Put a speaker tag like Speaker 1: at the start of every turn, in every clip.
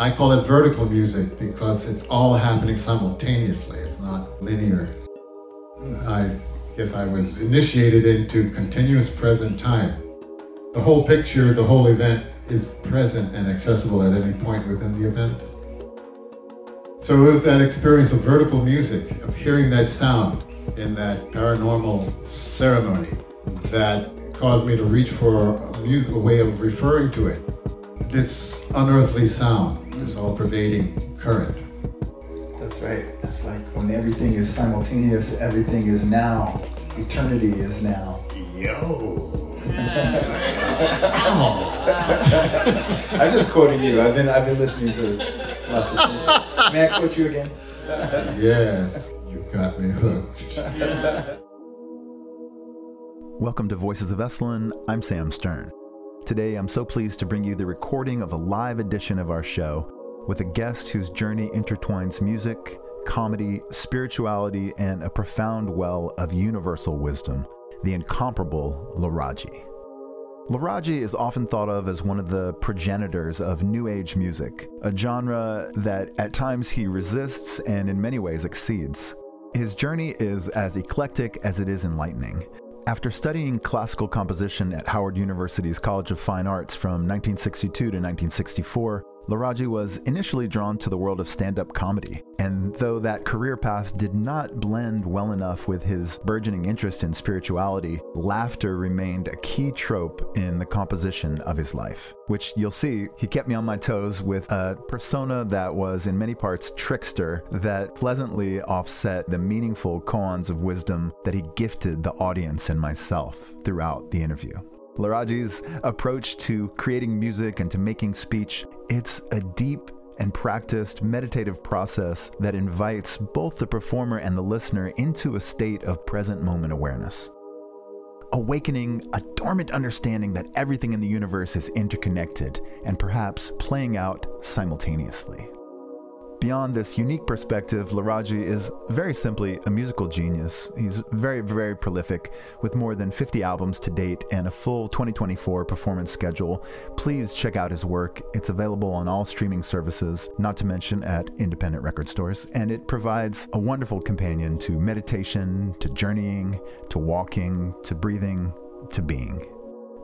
Speaker 1: I call it vertical music because it's all happening simultaneously. It's not linear. I guess I was initiated into continuous present time. The whole picture, the whole event is present and accessible at any point within the event. So it was that experience of vertical music, of hearing that sound in that paranormal ceremony that caused me to reach for a, music, a way of referring to it. This unearthly sound, this all pervading current.
Speaker 2: That's right. It's like when everything is simultaneous, everything is now. Eternity is now.
Speaker 1: Yo.
Speaker 2: I'm just quoting you. I've been I've been listening to lots of things. May I quote you again?
Speaker 1: yes, you got me hooked.
Speaker 3: Welcome to Voices of Esalen. I'm Sam Stern. Today, I'm so pleased to bring you the recording of a live edition of our show with a guest whose journey intertwines music, comedy, spirituality, and a profound well of universal wisdom, the incomparable Laraaji. Laraaji is often thought of as one of the progenitors of New Age music, a genre that at times he resists and in many ways exceeds. His journey is as eclectic as it is enlightening. After studying classical composition at Howard University's College of Fine Arts from 1962 to 1964, Laraaji was initially drawn to the world of stand up comedy, and though that career path did not blend well enough with his burgeoning interest in spirituality, laughter remained a key trope in the composition of his life. Which you'll see, he kept me on my toes with a persona that was in many parts trickster that pleasantly offset the meaningful koans of wisdom that he gifted the audience and myself throughout the interview. Laraaji's approach to creating music and to making speech, it's a deep and practiced meditative process that invites both the performer and the listener into a state of present moment awareness. Awakening a dormant understanding that everything in the universe is interconnected and perhaps playing out simultaneously. Beyond this unique perspective, Laraaji is very simply a musical genius. He's very, very prolific with more than 50 albums to date and a full 2024 performance schedule. Please check out his work. It's available on all streaming services, not to mention at independent record stores, and it provides a wonderful companion to meditation, to journeying, to walking, to breathing, to being.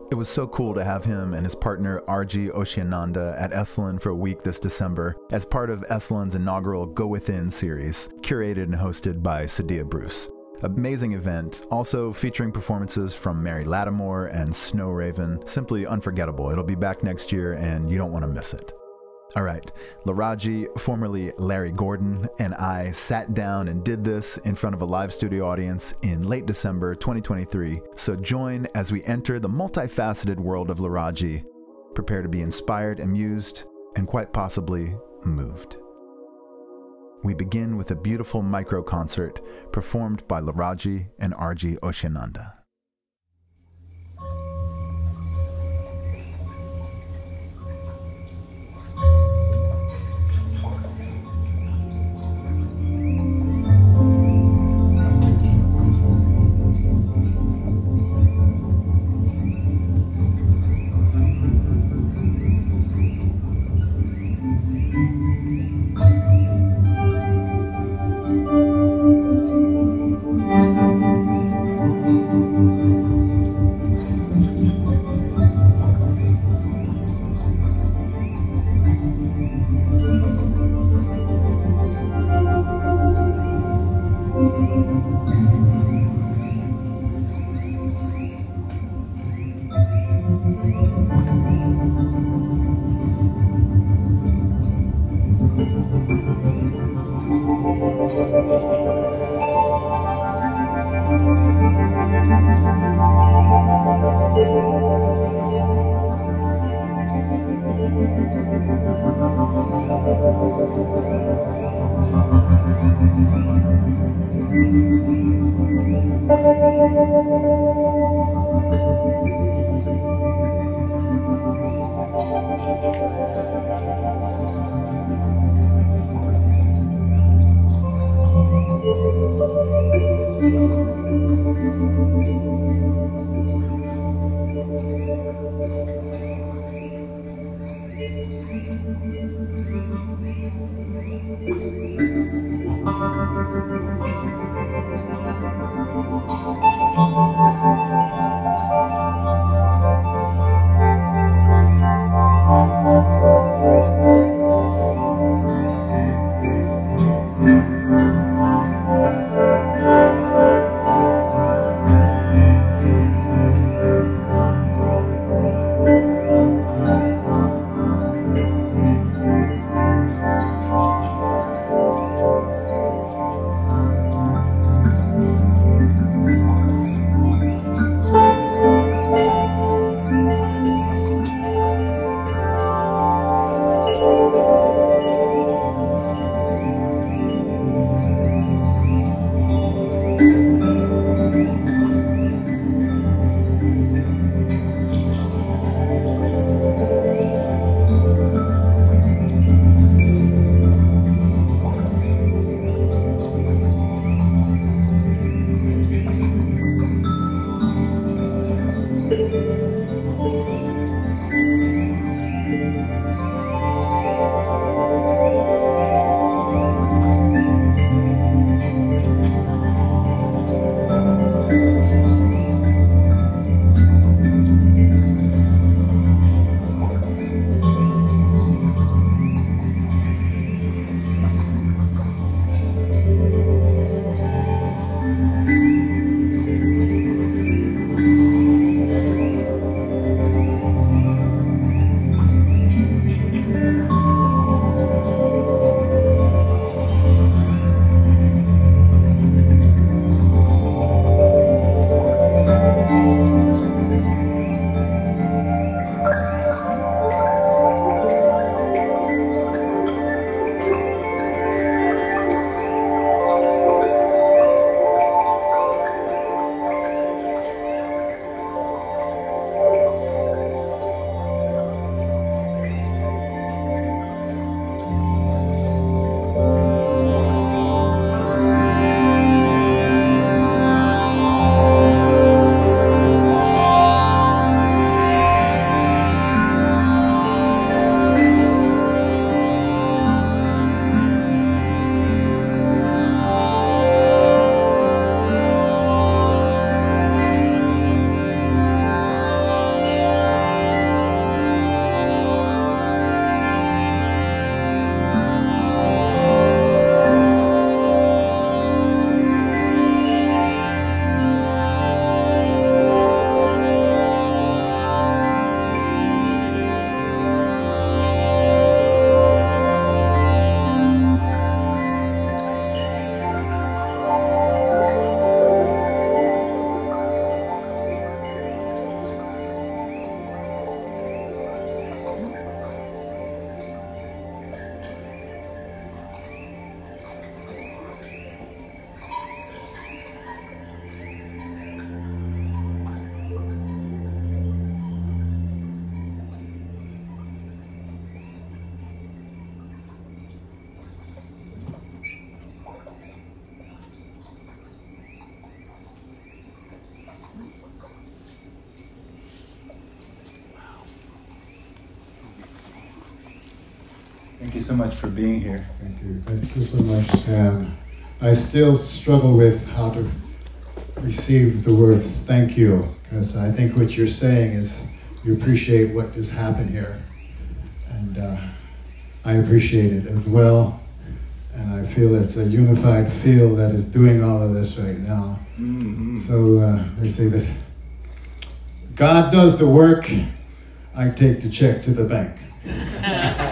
Speaker 3: It was so cool to have him and his partner Arji Oceananda at Esalen for a week this December as part of Esalen's inaugural Go Within series, curated and hosted by Sadia Bruce. Amazing event, also featuring performances from Mary Lattimore and Snow Raven. Simply unforgettable. It'll be back next year and you don't want to miss it. All right, Laraaji, formerly Larry Gordon, and I sat down and did this in front of a live studio audience in late December 2023. So join as we enter the multifaceted world of Laraaji. Prepare to be inspired, amused, and quite possibly moved. We begin with a beautiful micro concert performed by Laraaji and Arji Oceananda. Much for being here.
Speaker 1: Thank you. Thank you so much, Sam. I still struggle with how to receive the word thank you because I think what you're saying is you appreciate what has happened here. And uh, I appreciate it as well. And I feel it's a unified feel that is doing all of this right now.
Speaker 3: Mm-hmm.
Speaker 1: So uh, they say that God does the work, I take the check to the bank.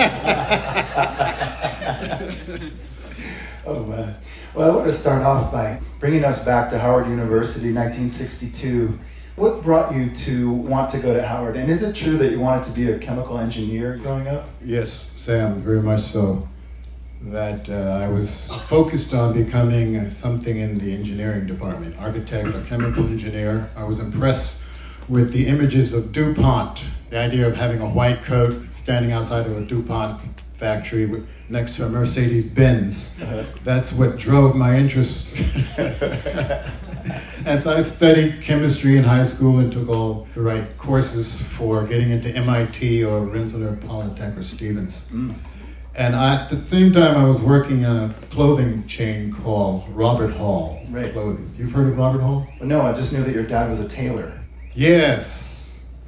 Speaker 3: oh man. Well, I want to start off by bringing us back to Howard University, 1962. What brought you to want to go to Howard? And is it true that you wanted to be a chemical engineer growing up?
Speaker 1: Yes, Sam, very much so. That uh, I was focused on becoming something in the engineering department, architect or chemical engineer. I was impressed with the images of DuPont, the idea of having a white coat standing outside of a DuPont factory next to a Mercedes Benz. That's what drove my interest. and so I studied chemistry in high school and took all the right courses for getting into MIT or Rensselaer Polytech or Stevens. Mm. And I, at the same time, I was working in a clothing chain called Robert Hall
Speaker 3: right.
Speaker 1: Clothing. You've heard of Robert Hall?
Speaker 3: No, I just knew that your dad was a tailor.
Speaker 1: Yes,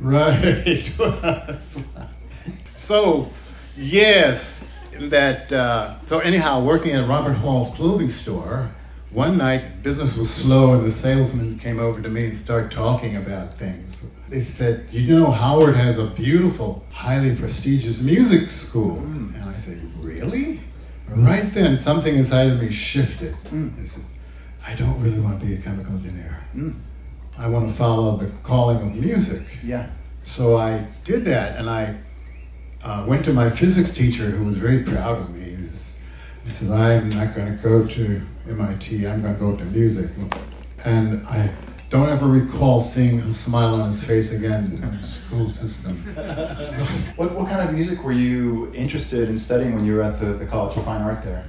Speaker 1: right. so, yes, that. Uh, so anyhow, working at Robert Hall's clothing store, one night business was slow, and the salesman came over to me and started talking about things. They said, "You know, Howard has a beautiful, highly prestigious music school." Mm. And I said, "Really?" Mm. Right then, something inside of me shifted. Mm. I said, "I don't really want to be a chemical engineer. I want to follow the calling of music."
Speaker 3: Yeah.
Speaker 1: So I did that, and I uh, went to my physics teacher, who was very proud of me. He, says, he says, I'm not going to go to MIT, I'm going to go to music. And I don't ever recall seeing a smile on his face again in the school system.
Speaker 3: what, what kind of music were you interested in studying when you were at the, the College of Fine Art there?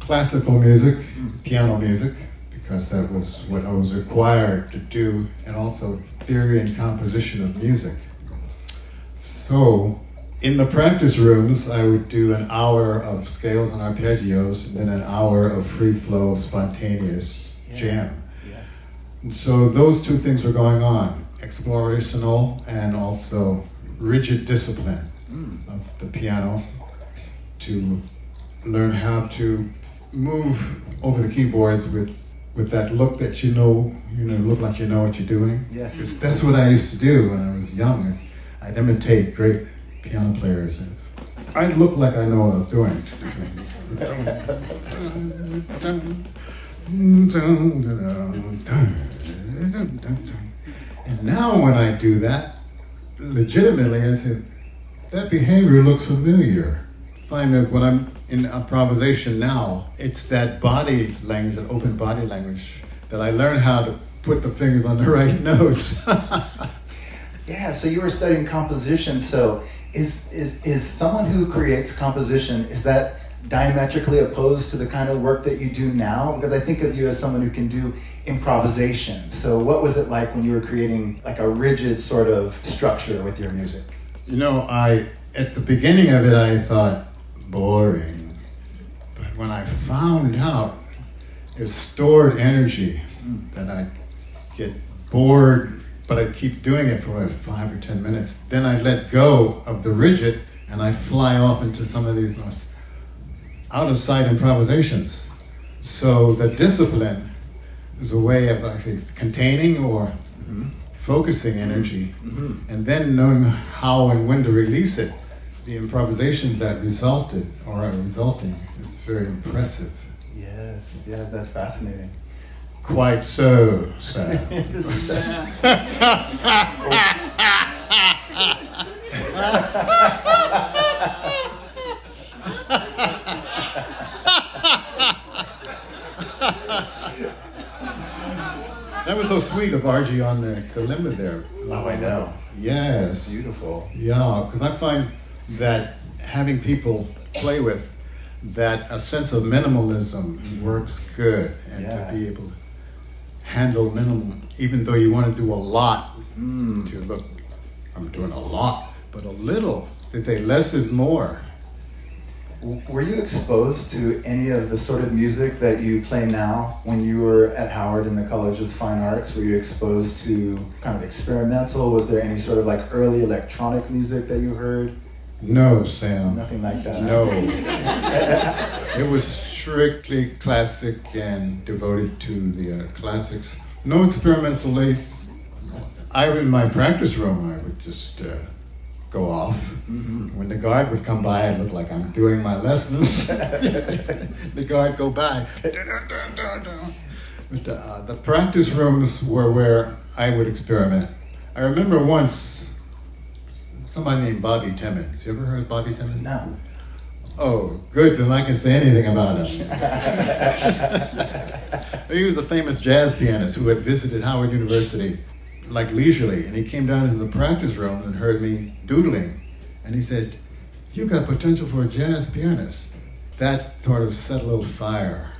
Speaker 1: Classical music, mm. piano music, because that was what I was required to do, and also theory and composition of music. So, in the practice rooms, I would do an hour of scales and arpeggios, and then an hour of free flow, spontaneous yeah. jam. Yeah. so those two things were going on explorational and also rigid discipline mm. of the piano to learn how to move over the keyboards with with that look that you know, you know, look like you know what you're doing.
Speaker 3: Yes.
Speaker 1: That's what I used to do when I was young. I'd imitate great piano players. And I look like I know what I'm doing. and now when I do that, legitimately, I say, that behavior looks familiar. Find that when I'm in improvisation now, it's that body language, that open body language, that I learn how to put the fingers on the right notes.
Speaker 3: yeah, so you were studying composition, so is, is, is someone who creates composition, is that diametrically opposed to the kind of work that you do now? Because I think of you as someone who can do improvisation. So what was it like when you were creating like a rigid sort of structure with your music?
Speaker 1: You know, I at the beginning of it I thought boring. But when I found out it's stored energy that I get bored but I keep doing it for like five or ten minutes. Then I let go of the rigid and I fly off into some of these most out of sight improvisations. So the discipline is a way of actually containing or mm-hmm. focusing energy mm-hmm. and then knowing how and when to release it. The improvisations that resulted or are resulting is very impressive.
Speaker 3: Yes, yeah, that's fascinating.
Speaker 1: Quite so, sir. that was so sweet of Arji on the kalimba there.
Speaker 3: Oh, I know.
Speaker 1: Yes.
Speaker 3: That's beautiful.
Speaker 1: Yeah, because I find that having people play with that a sense of minimalism works good and yeah. to be able to handle minimum, even though you want to do a lot mm. to look, I'm doing a lot, but a little, they say less is more.
Speaker 3: Were you exposed to any of the sort of music that you play now when you were at Howard in the College of Fine Arts? Were you exposed to kind of experimental? Was there any sort of like early electronic music that you heard?
Speaker 1: No, Sam.
Speaker 3: Nothing like that.
Speaker 1: No. it was strictly classic and devoted to the uh, classics. No experimental lace. I, in my practice room, I would just uh, go off. Mm-hmm. When the guard would come by, it looked like I'm doing my lessons. the guard go by. but, uh, the practice rooms were where I would experiment. I remember once somebody named Bobby Timmons. You ever heard of Bobby Timmons?
Speaker 3: No.
Speaker 1: Oh, good, then I can say anything about him. he was a famous jazz pianist who had visited Howard University like leisurely, and he came down into the practice room and heard me doodling. And he said, "You've got potential for a jazz pianist. That sort of set a little fire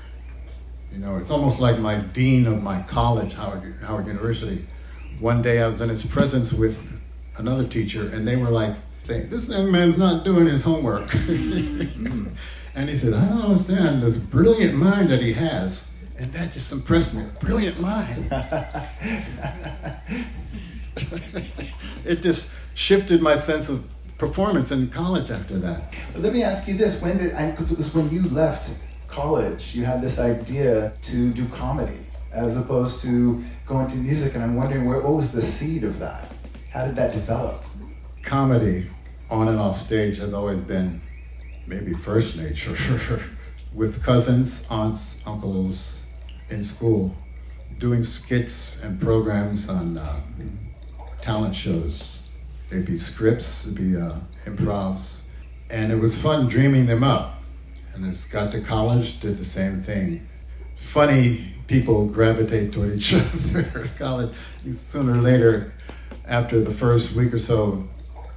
Speaker 1: You know, it's almost like my dean of my college, Howard, Howard University. One day I was in his presence with another teacher, and they were like, this young man's not doing his homework. and he said, I don't understand this brilliant mind that he has. And that just impressed me. Brilliant mind. it just shifted my sense of performance in college after that.
Speaker 3: Let me ask you this: When did I, it was when you left college, you had this idea to do comedy as opposed to going to music, and I'm wondering where, what was the seed of that? How did that develop?
Speaker 1: Comedy on and off stage has always been maybe first nature. With cousins, aunts, uncles in school, doing skits and programs on uh, talent shows. They'd be scripts, it'd be uh, improvs, and it was fun dreaming them up. And as got to college, did the same thing. Funny people gravitate toward each other at college. Sooner or later, after the first week or so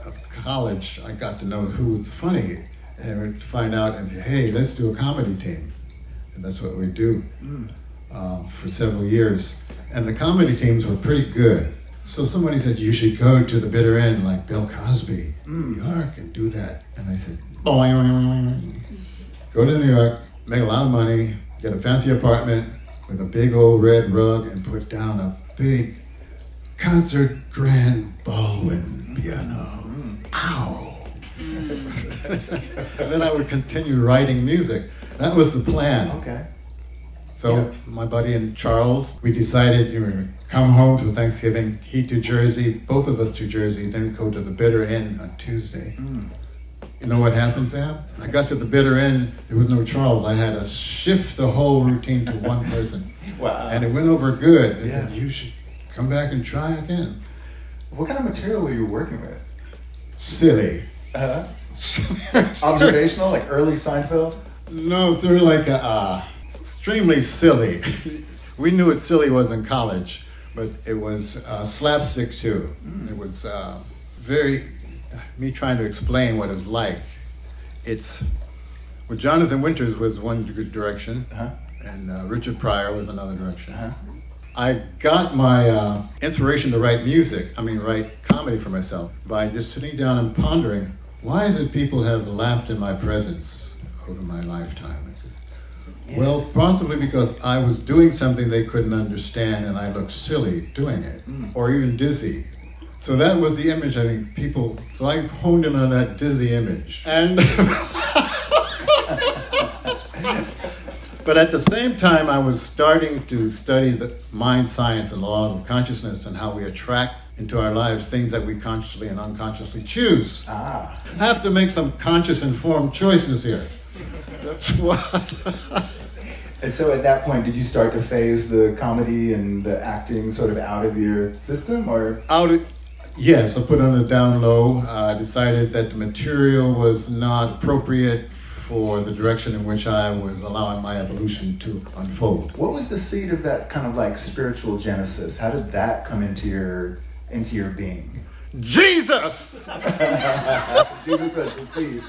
Speaker 1: of college, I got to know who was funny and find out, and hey, let's do a comedy team. And that's what we do mm. uh, for several years. And the comedy teams were pretty good. So somebody said, you should go to the bitter end like Bill Cosby, mm. New York, and do that. And I said, boing, go to New York, make a lot of money, get a fancy apartment with a big old red rug, and put down a big concert grand Baldwin piano. Ow! and then I would continue writing music. That was the plan.
Speaker 3: Okay.
Speaker 1: So yeah. my buddy and Charles, we decided you know, come home for Thanksgiving, he to Jersey, both of us to Jersey, then go to the bitter end on Tuesday. Mm. You know what happens, Sam? I got to the bitter end, there was no Charles. I had to shift the whole routine to one person.
Speaker 3: wow.
Speaker 1: And it went over good. They yeah. said, you should come back and try again.
Speaker 3: What kind of material were you working with?
Speaker 1: Silly.
Speaker 3: Uh-huh. Observational, like early Seinfeld?
Speaker 1: No, they're like a, uh, extremely silly. we knew what silly was in college, but it was uh, slapstick too. Mm. It was uh, very, me trying to explain what it's like. It's, well, Jonathan Winters was one direction, uh-huh. and uh, Richard Pryor was another direction. Uh-huh. I got my uh, inspiration to write music, I mean, write comedy for myself, by just sitting down and pondering why is it people have laughed in my presence over my lifetime? It's just, yes. Well, possibly because I was doing something they couldn't understand and I looked silly doing it, mm. or even dizzy. So that was the image I think people, so I honed in on that dizzy image. And. But at the same time, I was starting to study the mind science and the laws of consciousness and how we attract into our lives things that we consciously and unconsciously choose.
Speaker 3: Ah.
Speaker 1: I have to make some conscious, informed choices here. That's what.
Speaker 3: and so at that point, did you start to phase the comedy and the acting sort of out of your system, or
Speaker 1: out? Of, yes, I put on a down low. I decided that the material was not appropriate for the direction in which I was allowing my evolution to unfold.
Speaker 3: What was the seed of that kind of like spiritual genesis? How did that come into your into your being?
Speaker 1: Jesus.
Speaker 3: Jesus was the seed.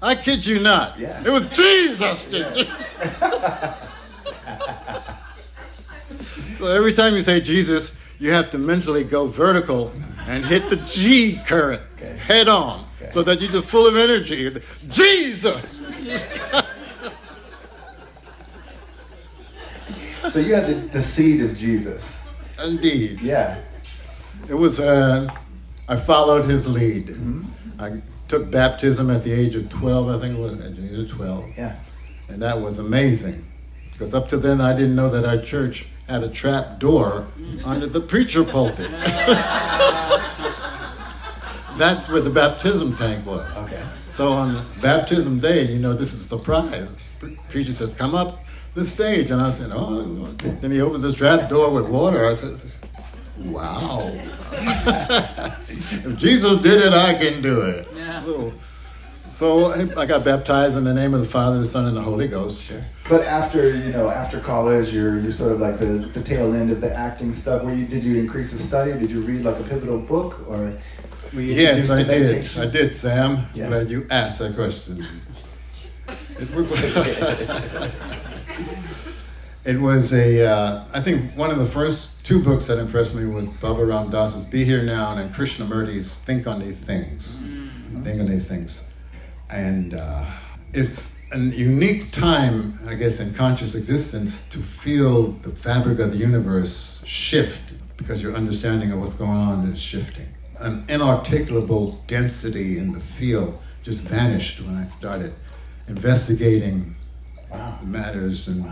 Speaker 1: I kid you not.
Speaker 3: Yeah.
Speaker 1: It was Jesus. Yeah. so every time you say Jesus, you have to mentally go vertical and hit the G current okay. head on okay. so that you're just full of energy. Jesus!
Speaker 3: so you had the, the, seed of Jesus.
Speaker 1: Indeed.
Speaker 3: Yeah.
Speaker 1: It was, uh, I followed his lead. Mm-hmm. I took baptism at the age of 12, I think it was, at the age of 12.
Speaker 3: Yeah.
Speaker 1: And that was amazing. Because up to then, I didn't know that our church had a trap door under the preacher pulpit. That's where the baptism tank was.
Speaker 3: Okay.
Speaker 1: So on baptism day, you know, this is a surprise. Preacher says, "Come up the stage," and I said, "Oh." Then he opened this trap door with water. I said, "Wow." if Jesus did it, I can do it. Yeah. So, so I got baptized in the name of the Father, the Son, and the Holy Ghost.
Speaker 3: Sure. But after you know, after college, you're you're sort of like the, the tail end of the acting stuff. Where you did you increase the study? Did you read like a pivotal book or? we
Speaker 1: Yes, I
Speaker 3: to
Speaker 1: did. I did, Sam.
Speaker 3: Yes.
Speaker 1: Glad you asked that question. It was. it was a. Uh, I think one of the first two books that impressed me was Baba Ram Dass's "Be Here Now" and Krishnamurti's "Think on These Things." Think on these things, and uh, it's a unique time, I guess, in conscious existence to feel the fabric of the universe shift because your understanding of what's going on is shifting. An inarticulable density in the field just vanished when I started investigating
Speaker 3: Wow.
Speaker 1: matters and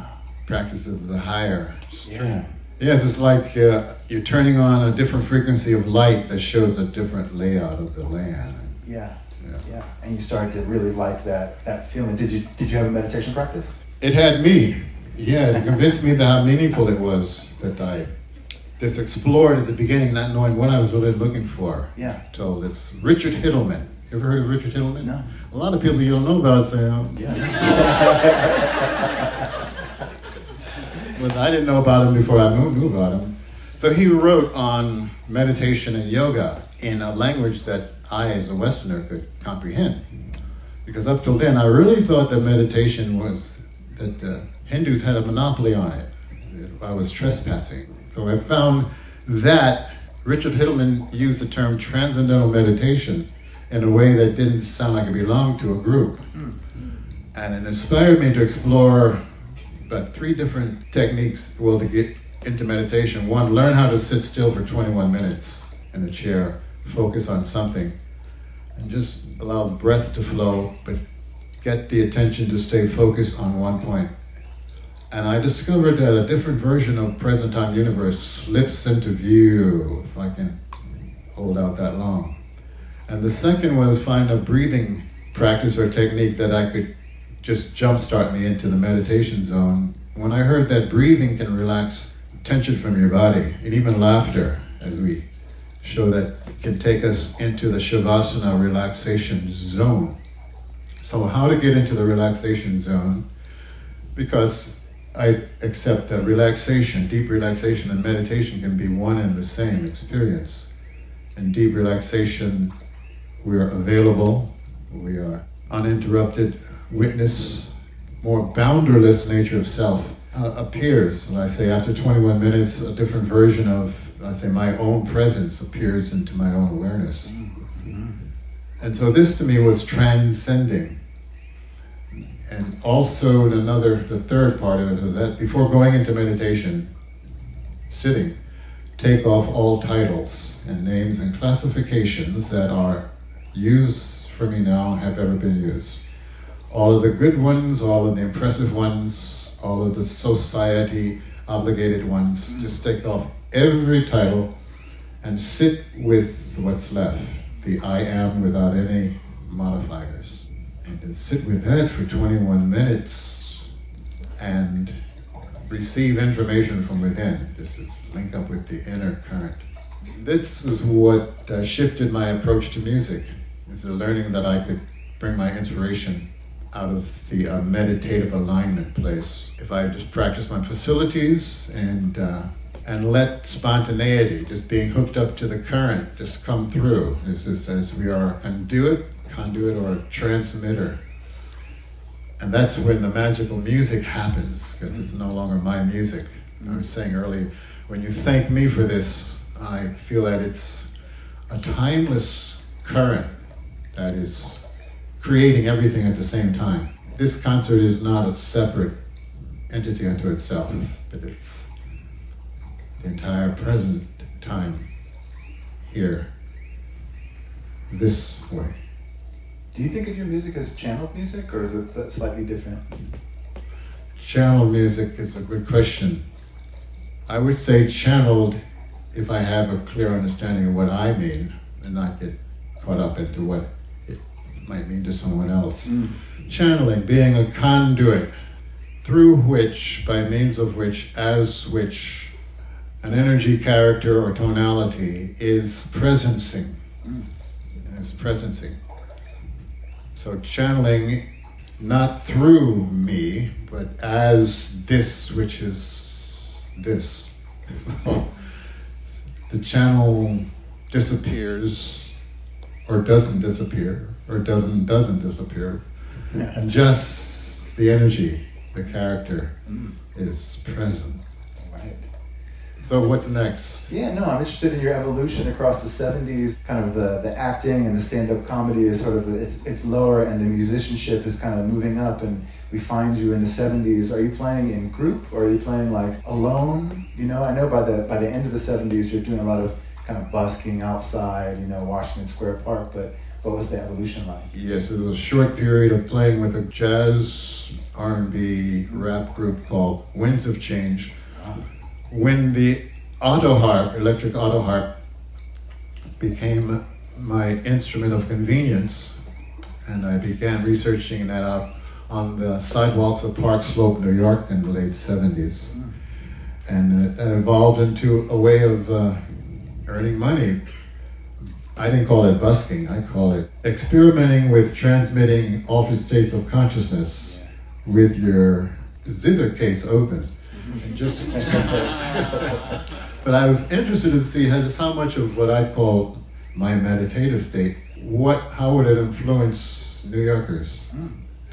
Speaker 1: practices of the higher
Speaker 3: Yeah.
Speaker 1: Yes, it's like uh, you're turning on a different frequency of light that shows a different layout of the land.
Speaker 3: Yeah.
Speaker 1: Yeah.
Speaker 3: Yeah. And you started to really like that that feeling. Did you did you have a meditation practice?
Speaker 1: It had me. Yeah, it convinced me that how meaningful it was that I just explored at the beginning, not knowing what I was really looking for.
Speaker 3: Yeah.
Speaker 1: Till it's Richard Hittleman. You ever heard of Richard Hittleman?
Speaker 3: No.
Speaker 1: A lot of people you don't know about Sam.
Speaker 3: Yeah.
Speaker 1: Well, I didn't know about him before I knew about him. So he wrote on meditation and yoga in a language that I, as a Westerner, could comprehend. Because up till then, I really thought that meditation was that the Hindus had a monopoly on it. I was trespassing. So I found that Richard Hittleman used the term transcendental meditation in a way that didn't sound like it belonged to a group. And it inspired me to explore about three different techniques well to get into meditation one learn how to sit still for 21 minutes in a chair focus on something and just allow the breath to flow but get the attention to stay focused on one point. and i discovered that a different version of present time universe slips into view if i can hold out that long and the second was find a breathing practice or technique that i could just jumpstart me into the meditation zone. When I heard that breathing can relax tension from your body, and even laughter, as we show that can take us into the Shavasana relaxation zone. So, how to get into the relaxation zone? Because I accept that relaxation, deep relaxation, and meditation can be one and the same experience. In deep relaxation, we are available, we are uninterrupted witness, more boundaryless nature of self uh, appears. And I say after 21 minutes, a different version of, I say, my own presence appears into my own awareness. And so this to me was transcending. And also in another, the third part of it is that before going into meditation, sitting, take off all titles and names and classifications that are used for me now have ever been used all of the good ones, all of the impressive ones, all of the society obligated ones. Just take off every title and sit with what's left, the I am without any modifiers. And then sit with that for 21 minutes and receive information from within. This is link up with the inner current. This is what uh, shifted my approach to music. It's the learning that I could bring my inspiration out of the uh, meditative alignment place. If I just practice on facilities and uh, and let spontaneity, just being hooked up to the current, just come through. This is as we are a conduit, conduit or a transmitter. And that's when the magical music happens, because it's no longer my music. I was saying earlier, when you thank me for this, I feel that it's a timeless current that is creating everything at the same time. This concert is not a separate entity unto itself, but it's the entire present time here, this way.
Speaker 3: Do you think of your music as channeled music, or is it that slightly different?
Speaker 1: Channel music is a good question. I would say channeled if I have a clear understanding of what I mean and not get caught up into what it might mean to someone else. Mm. Channeling, being a conduit through which, by means of which, as which, an energy character or tonality is presencing. Is presencing. So channeling not through me, but as this which is this. the channel disappears or doesn't disappear, or doesn't doesn't disappear, and just the energy, the character
Speaker 3: Mm.
Speaker 1: is present.
Speaker 3: Right.
Speaker 1: So what's next?
Speaker 3: Yeah, no, I'm interested in your evolution across the 70s. Kind of the, the acting and the stand-up comedy is sort of it's it's lower, and the musicianship is kind of moving up. And we find you in the 70s. Are you playing in group or are you playing like alone? You know, I know by the by the end of the 70s, you're doing a lot of kind of busking outside. You know, Washington Square Park. But what was the evolution like?
Speaker 1: Yes, it was a short period of playing with a jazz R&B rap group called Winds of Change. Uh-huh. When the auto harp, electric auto harp, became my instrument of convenience, and I began researching that out on the sidewalks of Park Slope, New York, in the late 70s. And it evolved into a way of uh, earning money. I didn't call it busking, I call it experimenting with transmitting altered states of consciousness with your zither case open. And just but I was interested to see how, just how much of what I call my meditative state, what how would it influence New Yorkers?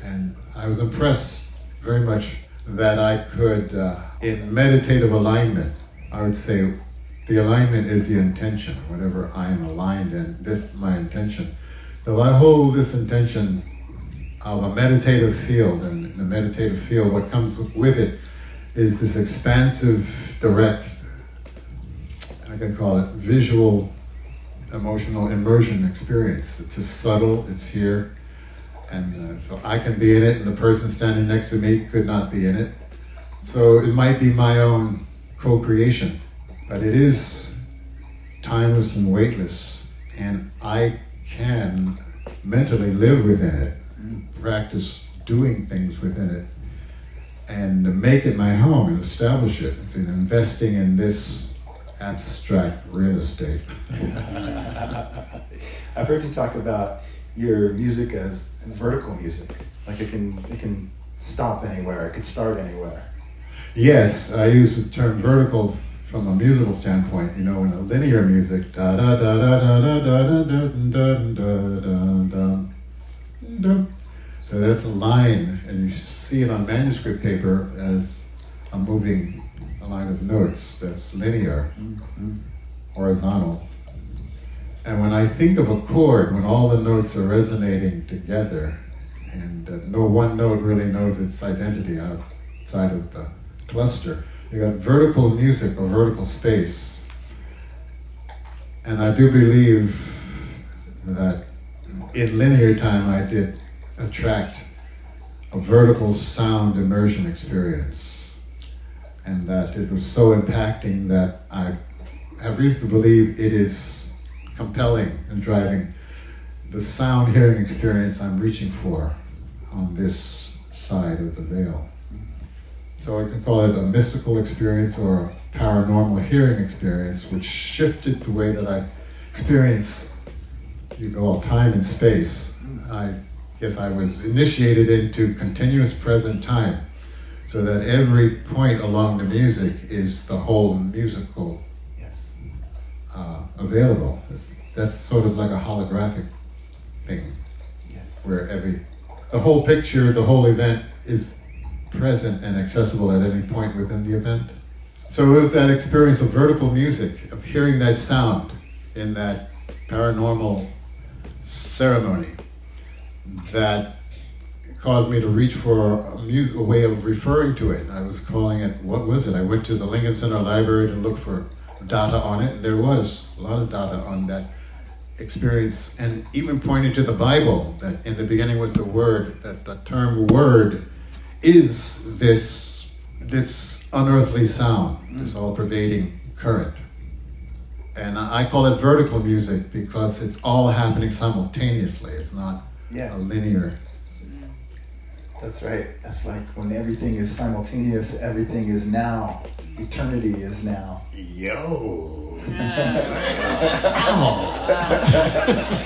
Speaker 1: And I was impressed very much that I could, uh, in meditative alignment, I would say the alignment is the intention, whatever I am aligned in, this is my intention. So I hold this intention of a meditative field, and the meditative field, what comes with it is this expansive, direct, I can call it visual, emotional immersion experience. It's subtle, it's here, and uh, so I can be in it, and the person standing next to me could not be in it. So it might be my own co creation, but it is timeless and weightless, and I can mentally live within it, practice doing things within it, and make it my home and establish it. It's in investing in this abstract real estate.
Speaker 3: I've heard you talk about your music as vertical music, like it can it can stop anywhere, it could start anywhere.
Speaker 1: Yes, I use the term vertical from a musical standpoint. You know, in a linear music, da da da da da da da da da da da da da. So that's a line, and you see it on manuscript paper as a moving a line of notes. That's linear, horizontal. And when I think of a chord, when all the notes are resonating together, and uh, no one note really knows its identity outside of the cluster, you got vertical music or vertical space. And I do believe that in linear time I did attract a vertical sound immersion experience. And that it was so impacting that I have reason to believe it is compelling and driving the sound hearing experience I'm reaching for on this side of the veil. So I can call it a mystical experience or a paranormal hearing experience, which shifted the way that I experience, you call time and space. I guess I was initiated into continuous present time, so that every point along the music is the whole musical
Speaker 3: Yes.
Speaker 1: uh, available. That's, that's sort of like a holographic thing,
Speaker 3: Yes.
Speaker 1: where every, the whole picture, the whole event is present and accessible at any point within the event. So with that experience of vertical music, of hearing that sound in that paranormal ceremony, that caused me to reach for a, music, a way of referring to it. I was calling it, what was it? I went to the Lincoln Center Library to look for data on it, there was a lot of data on that experience, and even pointing to the Bible, that in the beginning was the Word, that the term Word is this, this unearthly sound, this all pervading current. And I call it vertical music because it's all happening simultaneously. It's not
Speaker 3: Yeah.
Speaker 1: a linear.
Speaker 3: That's right. That's like when everything is simultaneous, everything is now. Eternity is now.
Speaker 1: Yo.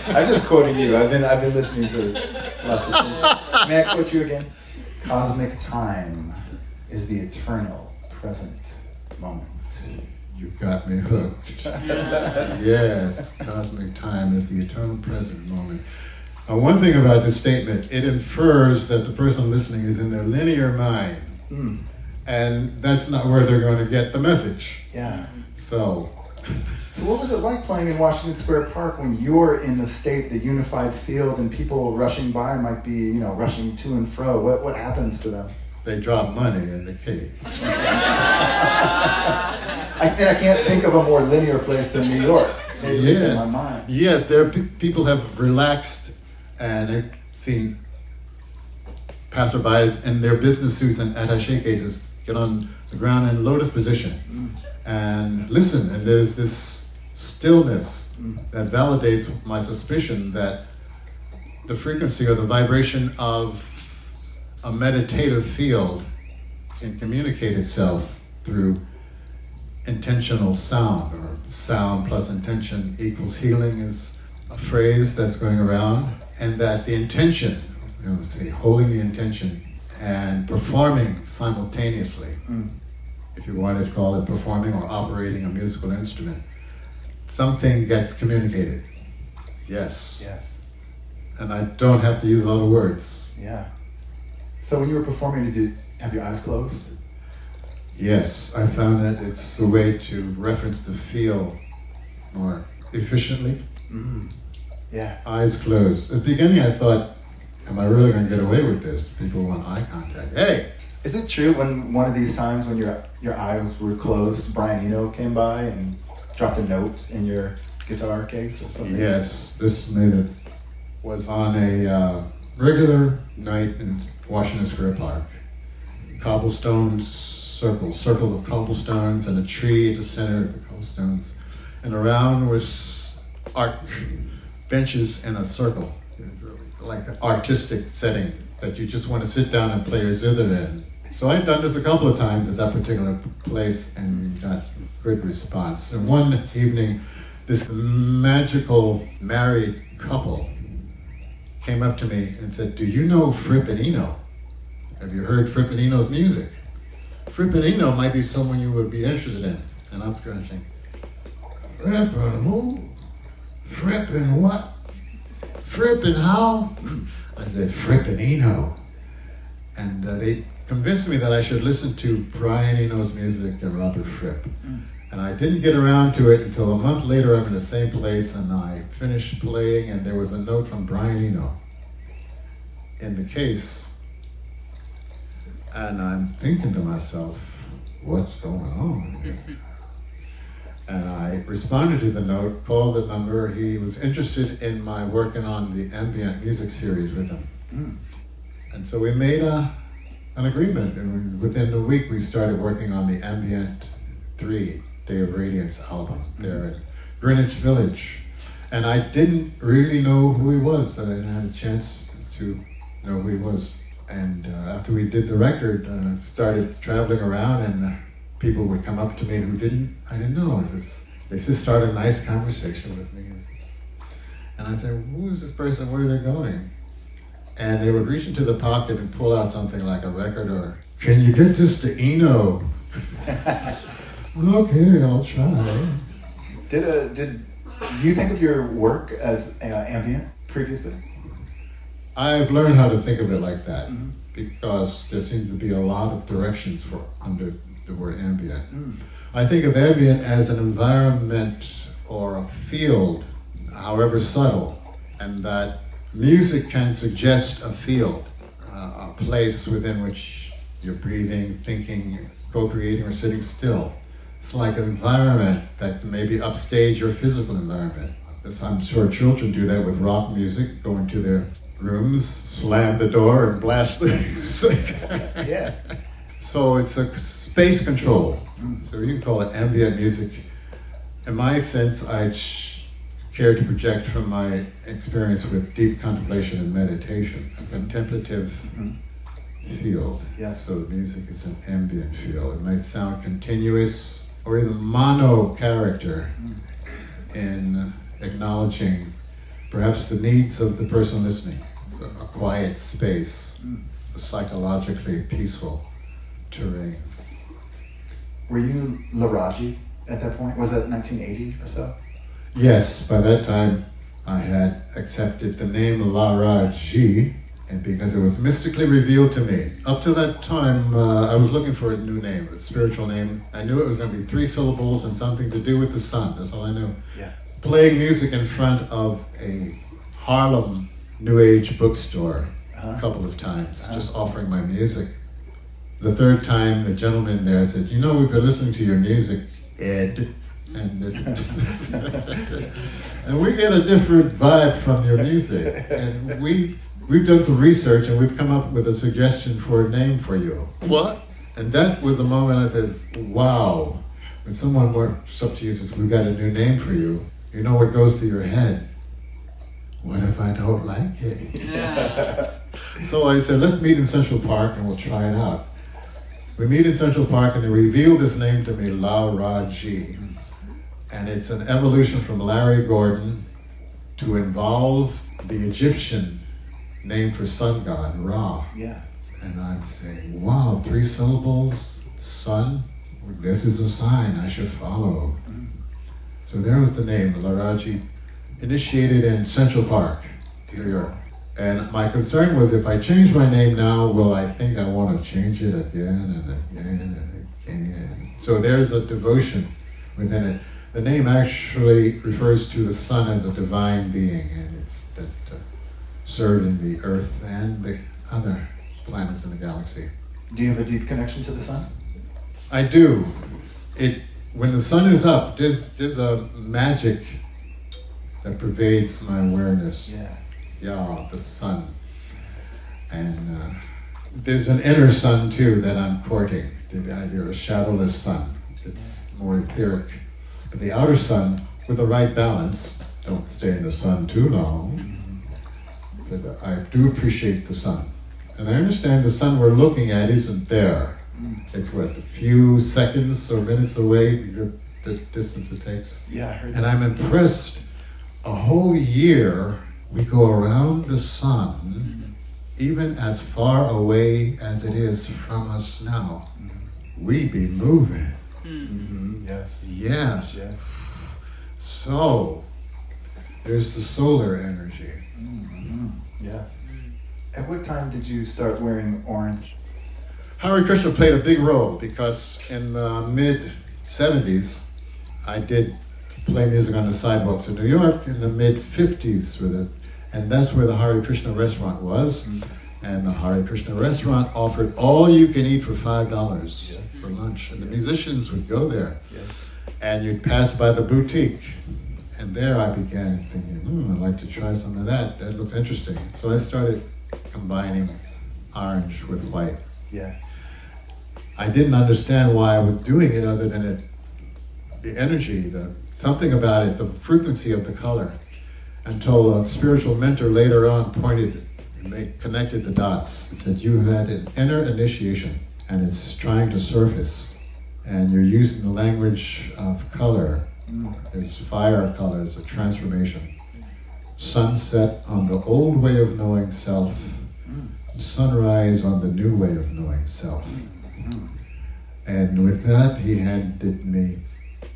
Speaker 3: I'm just quoting you. I've been I've been listening to lots of things. May I quote you again? Cosmic time is the eternal present moment.
Speaker 1: You got me hooked. yes, cosmic time is the eternal present moment. Now, one thing about this statement, it infers that the person listening is in their linear mind. Mm. And that's not where they're going to get the message.
Speaker 3: Yeah.
Speaker 1: So.
Speaker 3: So, what was it like playing in Washington Square Park when you're in the state, the unified field, and people rushing by might be, you know, rushing to and fro? What, what happens to them?
Speaker 1: They drop money in the cave.
Speaker 3: I, and I can't think of a more linear place than New York.
Speaker 1: Yes, yes. There, people have relaxed, and I've seen passerbys in their business suits and attaché cases get on the ground in lotus position mm. and listen. And there's this stillness mm. that validates my suspicion that the frequency or the vibration of a meditative field can communicate itself through intentional sound, or sound plus intention equals healing is a phrase that's going around, and that the intention, you know, say holding the intention and performing simultaneously, mm. if you wanted to call it performing or operating a musical instrument, something gets communicated. Yes.
Speaker 3: Yes.
Speaker 1: And I don't have to use a lot of words.
Speaker 3: Yeah. So when you were performing, did you have your eyes closed?
Speaker 1: Yes, I found that it's a way to reference the feel more efficiently.
Speaker 3: Mm. Yeah.
Speaker 1: Eyes closed. At the beginning, I thought, am I really going to get away with this? People want eye contact. Hey!
Speaker 3: Is it true when one of these times when your your eyes were closed, Brian Eno came by and dropped a note in your guitar case or something?
Speaker 1: Yes, this made it was on a uh, regular night in Washington Square Park. Cobblestones circles, circles of cobblestones, and a tree at the center of the cobblestones. And around was art benches in a circle, like an artistic setting that you just want to sit down and play your zither in. So I've done this a couple of times at that particular place and got good response. And one evening, this magical married couple came up to me and said, Do you know Fripp and Eno? Have you heard Fripp and Eno's music? Fripp and Eno might be someone you would be interested in. And I was going to think? Fripp and what? Fripp and how? I said, Fripp and Eno. And uh, they convinced me that I should listen to Brian Eno's music and Robert Fripp. Mm. And I didn't get around to it until a month later. I'm in the same place and I finished playing, and there was a note from Brian Eno in the case and I'm thinking to myself, what's going on and I responded to the note, called the number. He was interested in my working on the ambient music series with him. Mm. And so we made a, an agreement, and within a week we started working on the Ambient 3 Day of Radiance album mm-hmm. there at Greenwich Village. And I didn't really know who he was, I didn't have a chance to know who he was and uh, after we did the record, uh, started traveling around, and uh, people would come up to me who didn't I didn't know. They just started a nice conversation with me, and I said, "Who is this person? Where are they going?" And they would reach into the pocket and pull out something like a record, or "Can you get this to Eno?" okay, I'll try.
Speaker 3: Did uh, did you think of your work as uh, ambient previously?
Speaker 1: I've learned how to think of it like that mm-hmm. because there seems to be a lot of directions for under the word ambient. Mm. I think of ambient as an environment or a field, however subtle, and that music can suggest a field, uh, a place within which you're breathing, thinking, co-creating, or sitting still. It's like an environment that maybe upstage your physical environment. I'm sure children do that with rock music, go into their rooms, slam the door, and blast the music.
Speaker 3: yeah.
Speaker 1: So it's a space control. So you can call it ambient music. In my sense, I ch- care to project from my experience with deep contemplation and meditation, a contemplative mm-hmm. field.
Speaker 3: Yeah.
Speaker 1: So the music is an ambient field. It might sound continuous or even mono character mm. in acknowledging perhaps the needs of the person listening a quiet space, a psychologically peaceful terrain.
Speaker 3: Were you Laraaji at that point? Was that 1980 or so?
Speaker 1: Yes, by that time I had accepted the name Lara Ji, and because it was mystically revealed to me. Up to that time, uh, I was looking for a new name, a spiritual name. I knew it was going to be three syllables and something to do with the sun. That's all I knew.
Speaker 3: Yeah.
Speaker 1: Playing music in front of a Harlem New Age bookstore
Speaker 3: Uh-huh.
Speaker 1: a couple of times,
Speaker 3: Uh-huh.
Speaker 1: just offering my music. The third time, the gentleman there said, "You know, we've been listening to your music, Ed." And, it- and we get a different vibe from your music. And we we've done some research and we've come up with a suggestion for a name for you. What? And that was a moment I said, wow. When someone walks up to you and says, We've got a new name for you, you know what goes through your head? What if I don't like it?
Speaker 4: Yeah.
Speaker 1: So I said, let's meet in Central Park and we'll try it out. We meet in Central Park and they revealed this name to me, La Ra Ji. And it's an evolution from Larry Gordon to involve the Egyptian name for sun god, Ra.
Speaker 3: Yeah.
Speaker 1: And I'm saying, wow, three syllables, sun, this is a sign I should follow. So there was the name, Laraaji, initiated in Central Park, New York. And my concern was if I change my name now, will I think I want to change it again and again and again? So there's a devotion within it. The name actually refers to the sun as a divine being, and it's that uh, serving the earth and the other planets in the galaxy.
Speaker 3: Do you have a deep connection to the sun?
Speaker 1: I do. It when the sun is up, there's there's a magic that pervades my awareness.
Speaker 3: Yeah.
Speaker 1: Yeah, the sun. And uh, there's an inner sun too that I'm courting. You're a shadowless sun. It's more etheric. But the outer sun, with the right balance, don't stay in the sun too long. But I do appreciate the sun. And I understand the sun we're looking at isn't there. It's what, a few seconds or minutes away, the the distance it takes.
Speaker 3: Yeah, I heard that. And.
Speaker 1: I'm impressed. A whole year we go around the sun, even as far away as it is from us now. We be moving.
Speaker 3: Mhm, Yes.
Speaker 1: Yes.
Speaker 3: Yes.
Speaker 1: So there's the solar energy.
Speaker 3: Mhm, Yes. At what time did you start wearing orange?
Speaker 1: Hare Krishna played a big role because in the mid 70s, I did play music on the sidewalks of New York in the mid 50s with it. And that's where the Hare Krishna restaurant was. And the Hare Krishna restaurant offered all you can eat for $5
Speaker 3: Yes.
Speaker 1: for lunch. And the musicians would go there.
Speaker 3: Yes.
Speaker 1: And you'd pass by the boutique. And there I began thinking, hmm, I'd like to try some of that. That looks interesting. So I started combining orange with white.
Speaker 3: Yeah.
Speaker 1: I didn't understand why I was doing it other than it, the energy, the something about it, the frequency of the color, until a spiritual mentor later on pointed, made, connected the dots. Said, You had an inner initiation and it's trying to surface, and you're using the language of color. There's fire colors, a transformation. Sunset on the old way of knowing self, sunrise on the new way of knowing self. And with that, he handed me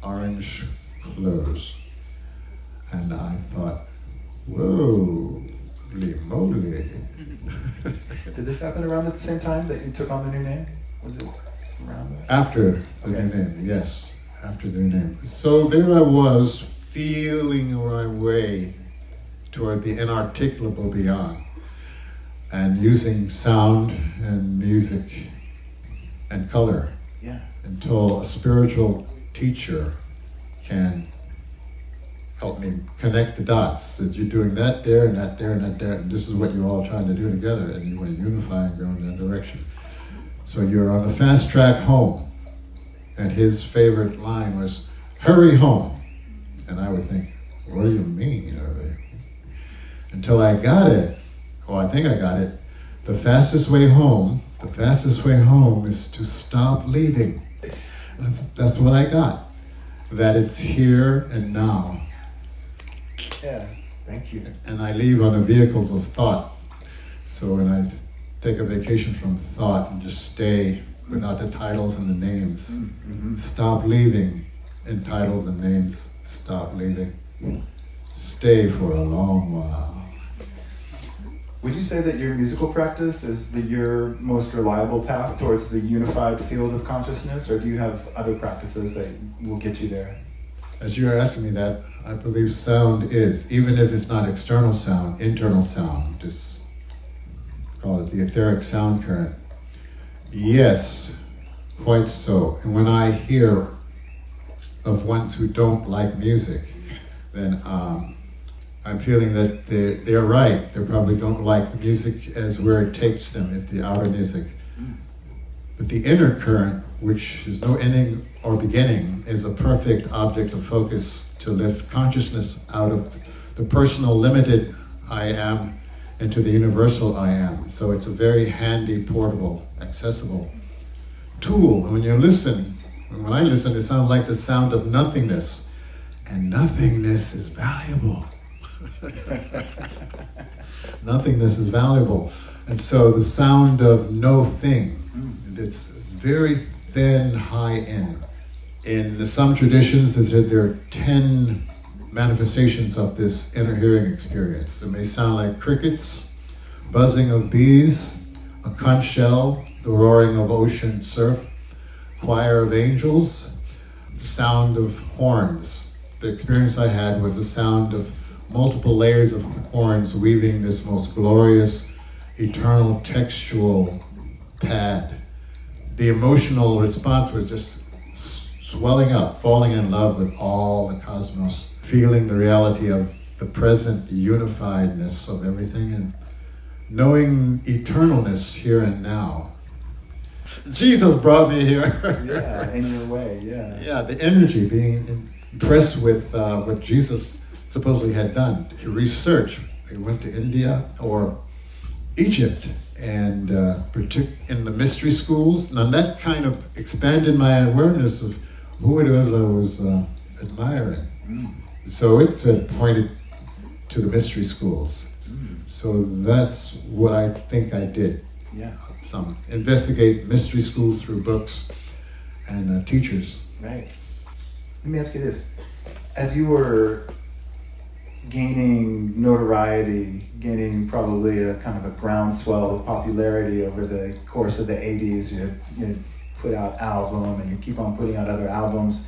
Speaker 1: orange clothes. And I thought, whoa, holy moly.
Speaker 3: Did this happen around at the same time that you took on the new name? Was it around?
Speaker 1: After the
Speaker 3: Okay.
Speaker 1: new name, yes, after the new name. So there I was, feeling my way toward the inarticulable beyond, and using sound and music and color
Speaker 3: Yeah.
Speaker 1: until a spiritual teacher can help me connect the dots. You're doing that there and that there and that there, and this is what you're all trying to do together, and you want to unify and go in that direction. So you're on the fast track home, and his favorite line was, "Hurry home," and I would think, "What do you mean, hurry?" Until I got it. Oh, I think I got it. The fastest way home, the fastest way home is to stop leaving. That's, that's what I got. That it's here and now.
Speaker 3: Yeah. Thank you.
Speaker 1: And I leave on the vehicles of thought. So when I take a vacation from thought and just stay without the titles and the names,
Speaker 3: Mm-hmm.
Speaker 1: stop leaving in titles and names stop leaving. Stay for a long while.
Speaker 3: Would you say that your musical practice is the, your most reliable path towards the unified field of consciousness, or do you have other practices that will get you there?
Speaker 1: As you're asking me that, I believe sound is, even if it's not external sound, internal sound, just call it the etheric sound current. Yes, quite so. And when I hear of ones who don't like music, then um, I'm feeling that they're, they're right. They probably don't like music as where it takes them, if the outer music. But the inner current, which is no ending or beginning, is a perfect object of focus to lift consciousness out of the personal limited I am into the universal I am. So it's a very handy, portable, accessible tool. And when you listen, when I listen, it sounds like the sound of nothingness. And nothingness is valuable. nothingness is valuable. And so the sound of no thing, it's very thin, high end. In some traditions, they said there are 10 manifestations of this inner hearing experience. It may sound like crickets, buzzing of bees, a conch shell, the roaring of ocean surf, choir of angels, the sound of horns. The experience I had was the sound of multiple layers of horns weaving this most glorious, eternal textual pad. The emotional response was just swelling up, falling in love with all the cosmos, feeling the reality of the present unifiedness of everything and knowing eternalness here and now. Jesus brought me here.
Speaker 3: yeah, in your way, yeah.
Speaker 1: Yeah, the energy, being impressed with uh, what Jesus supposedly had done. He researched. He went to India or Egypt and uh, in the mystery schools. And that kind of expanded my awareness of who it was I was uh, admiring. Mm. So it said pointed to the mystery schools. Mm. So that's what I think I did.
Speaker 3: Yeah.
Speaker 1: Some investigate mystery schools through books and uh, teachers.
Speaker 3: Right. Let me ask you this: as you were gaining notoriety, gaining probably a kind of a groundswell of popularity over the course of the 80s. You, you put out album and you keep on putting out other albums.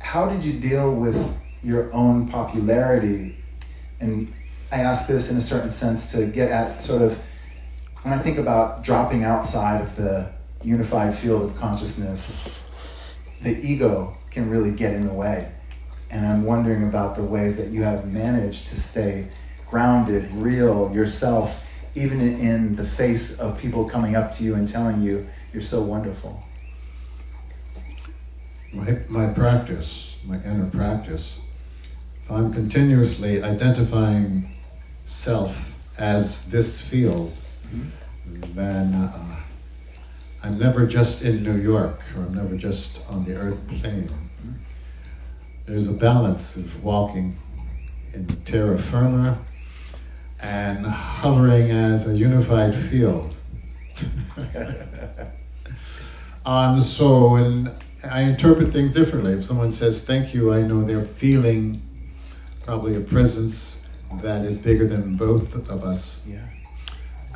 Speaker 3: How did you deal with your own popularity? And I ask this in a certain sense to get at sort of when I think about dropping outside of the unified field of consciousness, the ego can really get in the way. And I'm wondering about the ways that you have managed to stay grounded, real, yourself, even in the face of people coming up to you and telling you you're so wonderful.
Speaker 1: My, my practice, my inner practice, if I'm continuously identifying self as this field, mm-hmm. then uh, I'm never just in New York or I'm never just on the earth plane there's a balance of walking in terra firma and hovering as a unified field. um, so, and I interpret things differently. If someone says thank you, I know they're feeling probably a presence that is bigger than both of us.
Speaker 3: Yeah.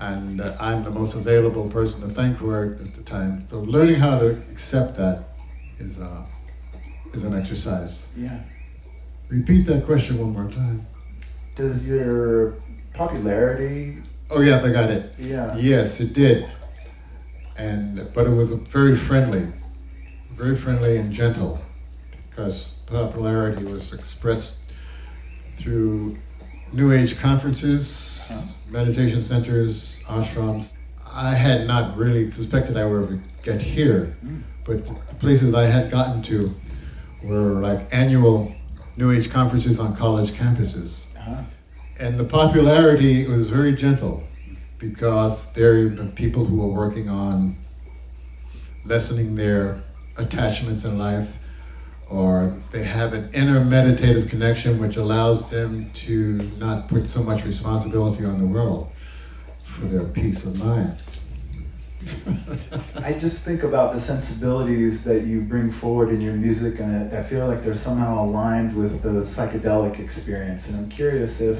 Speaker 1: And uh, I'm the most available person to thank for it at the time. So, learning how to accept that is. Uh, is an exercise.
Speaker 3: Yeah.
Speaker 1: Repeat that question one more time.
Speaker 3: Does your popularity?
Speaker 1: Oh yeah, I got it.
Speaker 3: Yeah.
Speaker 1: Yes, it did. And but it was very friendly, very friendly and gentle, because popularity was expressed through New Age conferences, huh. meditation centers, ashrams. I had not really suspected I would ever get here, mm. but the places I had gotten to were like annual New Age conferences on college campuses. Uh-huh. And the popularity was very gentle because there are people who are working on lessening their attachments in life, or they have an inner meditative connection which allows them to not put so much responsibility on the world for their peace of mind.
Speaker 3: I just think about the sensibilities that you bring forward in your music, and I, I feel like they're somehow aligned with the psychedelic experience. And I'm curious if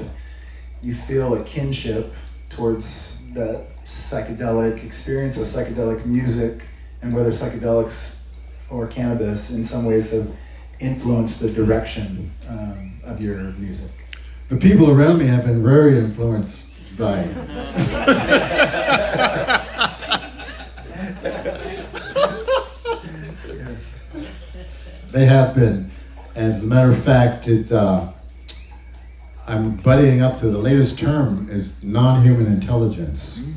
Speaker 3: you feel a kinship towards that psychedelic experience or psychedelic music, and whether psychedelics or cannabis in some ways have influenced the direction um, of your music.
Speaker 1: The people around me have been very influenced by. they have been. And as a matter of fact, it, uh, I'm buddying up to the latest term is non-human intelligence.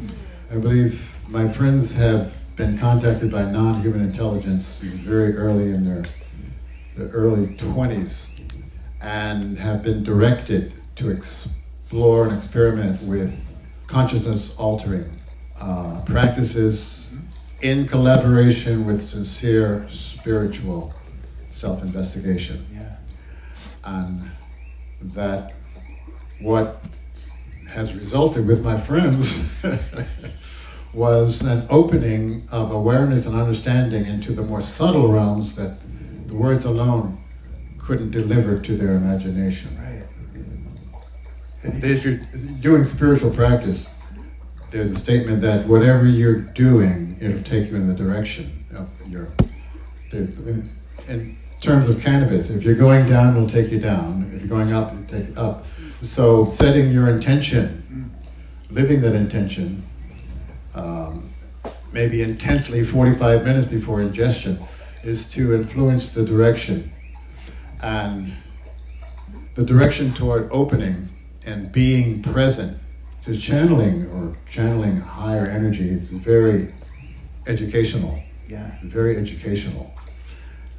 Speaker 1: I believe my friends have been contacted by non-human intelligence very early in their the early 20s and have been directed to explore and experiment with consciousness altering uh, practices in collaboration with sincere spiritual self investigation.
Speaker 3: Yeah.
Speaker 1: And that what has resulted with my friends was an opening of awareness and understanding into the more subtle realms that the words alone couldn't deliver to their imagination.
Speaker 3: Right.
Speaker 1: If you're doing spiritual practice, there's a statement that whatever you're doing, it'll take you in the direction of your. In terms of cannabis, if you're going down, it'll take you down. If you're going up, it'll take you up. So setting your intention, living that intention, um, maybe intensely 45 minutes before ingestion, is to influence the direction. And the direction toward opening and being present to channeling or channeling higher energy is very educational.
Speaker 3: Yeah.
Speaker 1: Very educational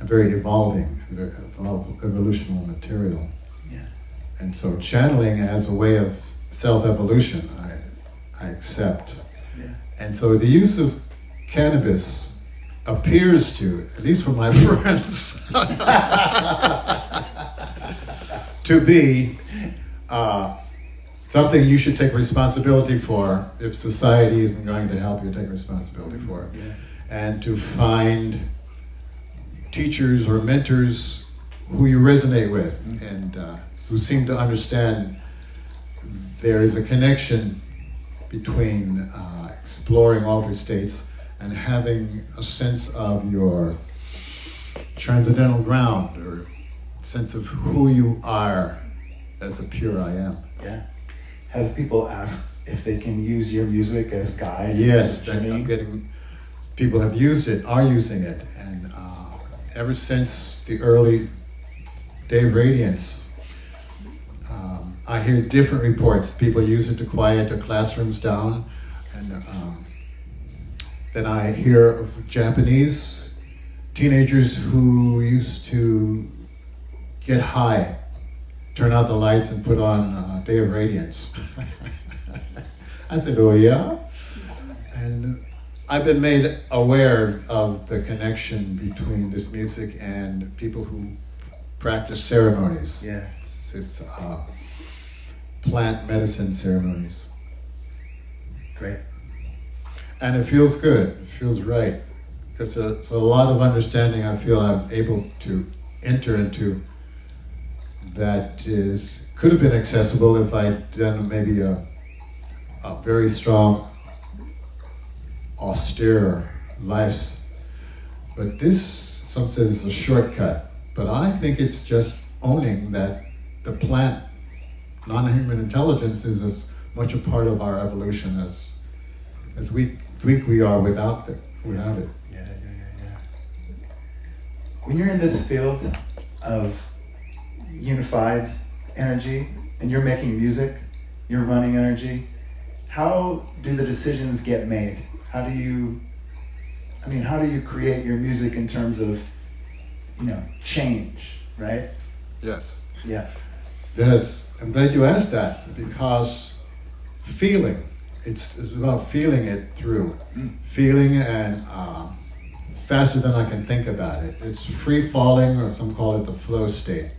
Speaker 1: very evolving, very evolutional material.
Speaker 3: Yeah.
Speaker 1: And so channeling as a way of self-evolution, I, I accept.
Speaker 3: Yeah.
Speaker 1: And so the use of cannabis appears to, at least for my friends, to be uh, something you should take responsibility for if society isn't going to help you take responsibility for it.
Speaker 3: Yeah.
Speaker 1: And to find teachers or mentors who you resonate with and uh, who seem to understand there is a connection between uh, exploring altered states and having a sense of your transcendental ground or sense of who you are as a pure I am.
Speaker 3: Yeah. Have people asked if they can use your music as guide?
Speaker 1: Yes, I'm
Speaker 3: journey?
Speaker 1: getting. People have used it, are using it, and uh, ever since the early day Radiance, um, I hear different reports. People use it to quiet their classrooms down, and um, then I hear of Japanese teenagers who used to get high, turn out the lights, and put on uh, Day of Radiance. I said, "Oh yeah," and I've been made aware of the connection between this music and people who practice ceremonies.
Speaker 3: Yeah.
Speaker 1: It's, it's uh, plant medicine ceremonies.
Speaker 3: Great.
Speaker 1: And it feels good, it feels right. Because there's a lot of understanding I feel I'm able to enter into that is could have been accessible if I'd done maybe a, a very strong, austere life. But this, some say, is a shortcut. But I think it's just owning that the plant, non-human intelligence, is as much a part of our evolution as as weak, weak we are without it. Without it.
Speaker 3: Yeah, yeah, yeah. When you're in this field of unified energy and you're making music, you're running energy, how do the decisions get made? How do you, I mean, how do you create your music in terms of, you know, change, right?
Speaker 1: Yes.
Speaker 3: Yeah.
Speaker 1: That's, I'm glad you asked that because feeling, it's, it's about feeling it through.
Speaker 3: Mm.
Speaker 1: Feeling and uh, faster than I can think about it. It's free falling, or some call it the flow state.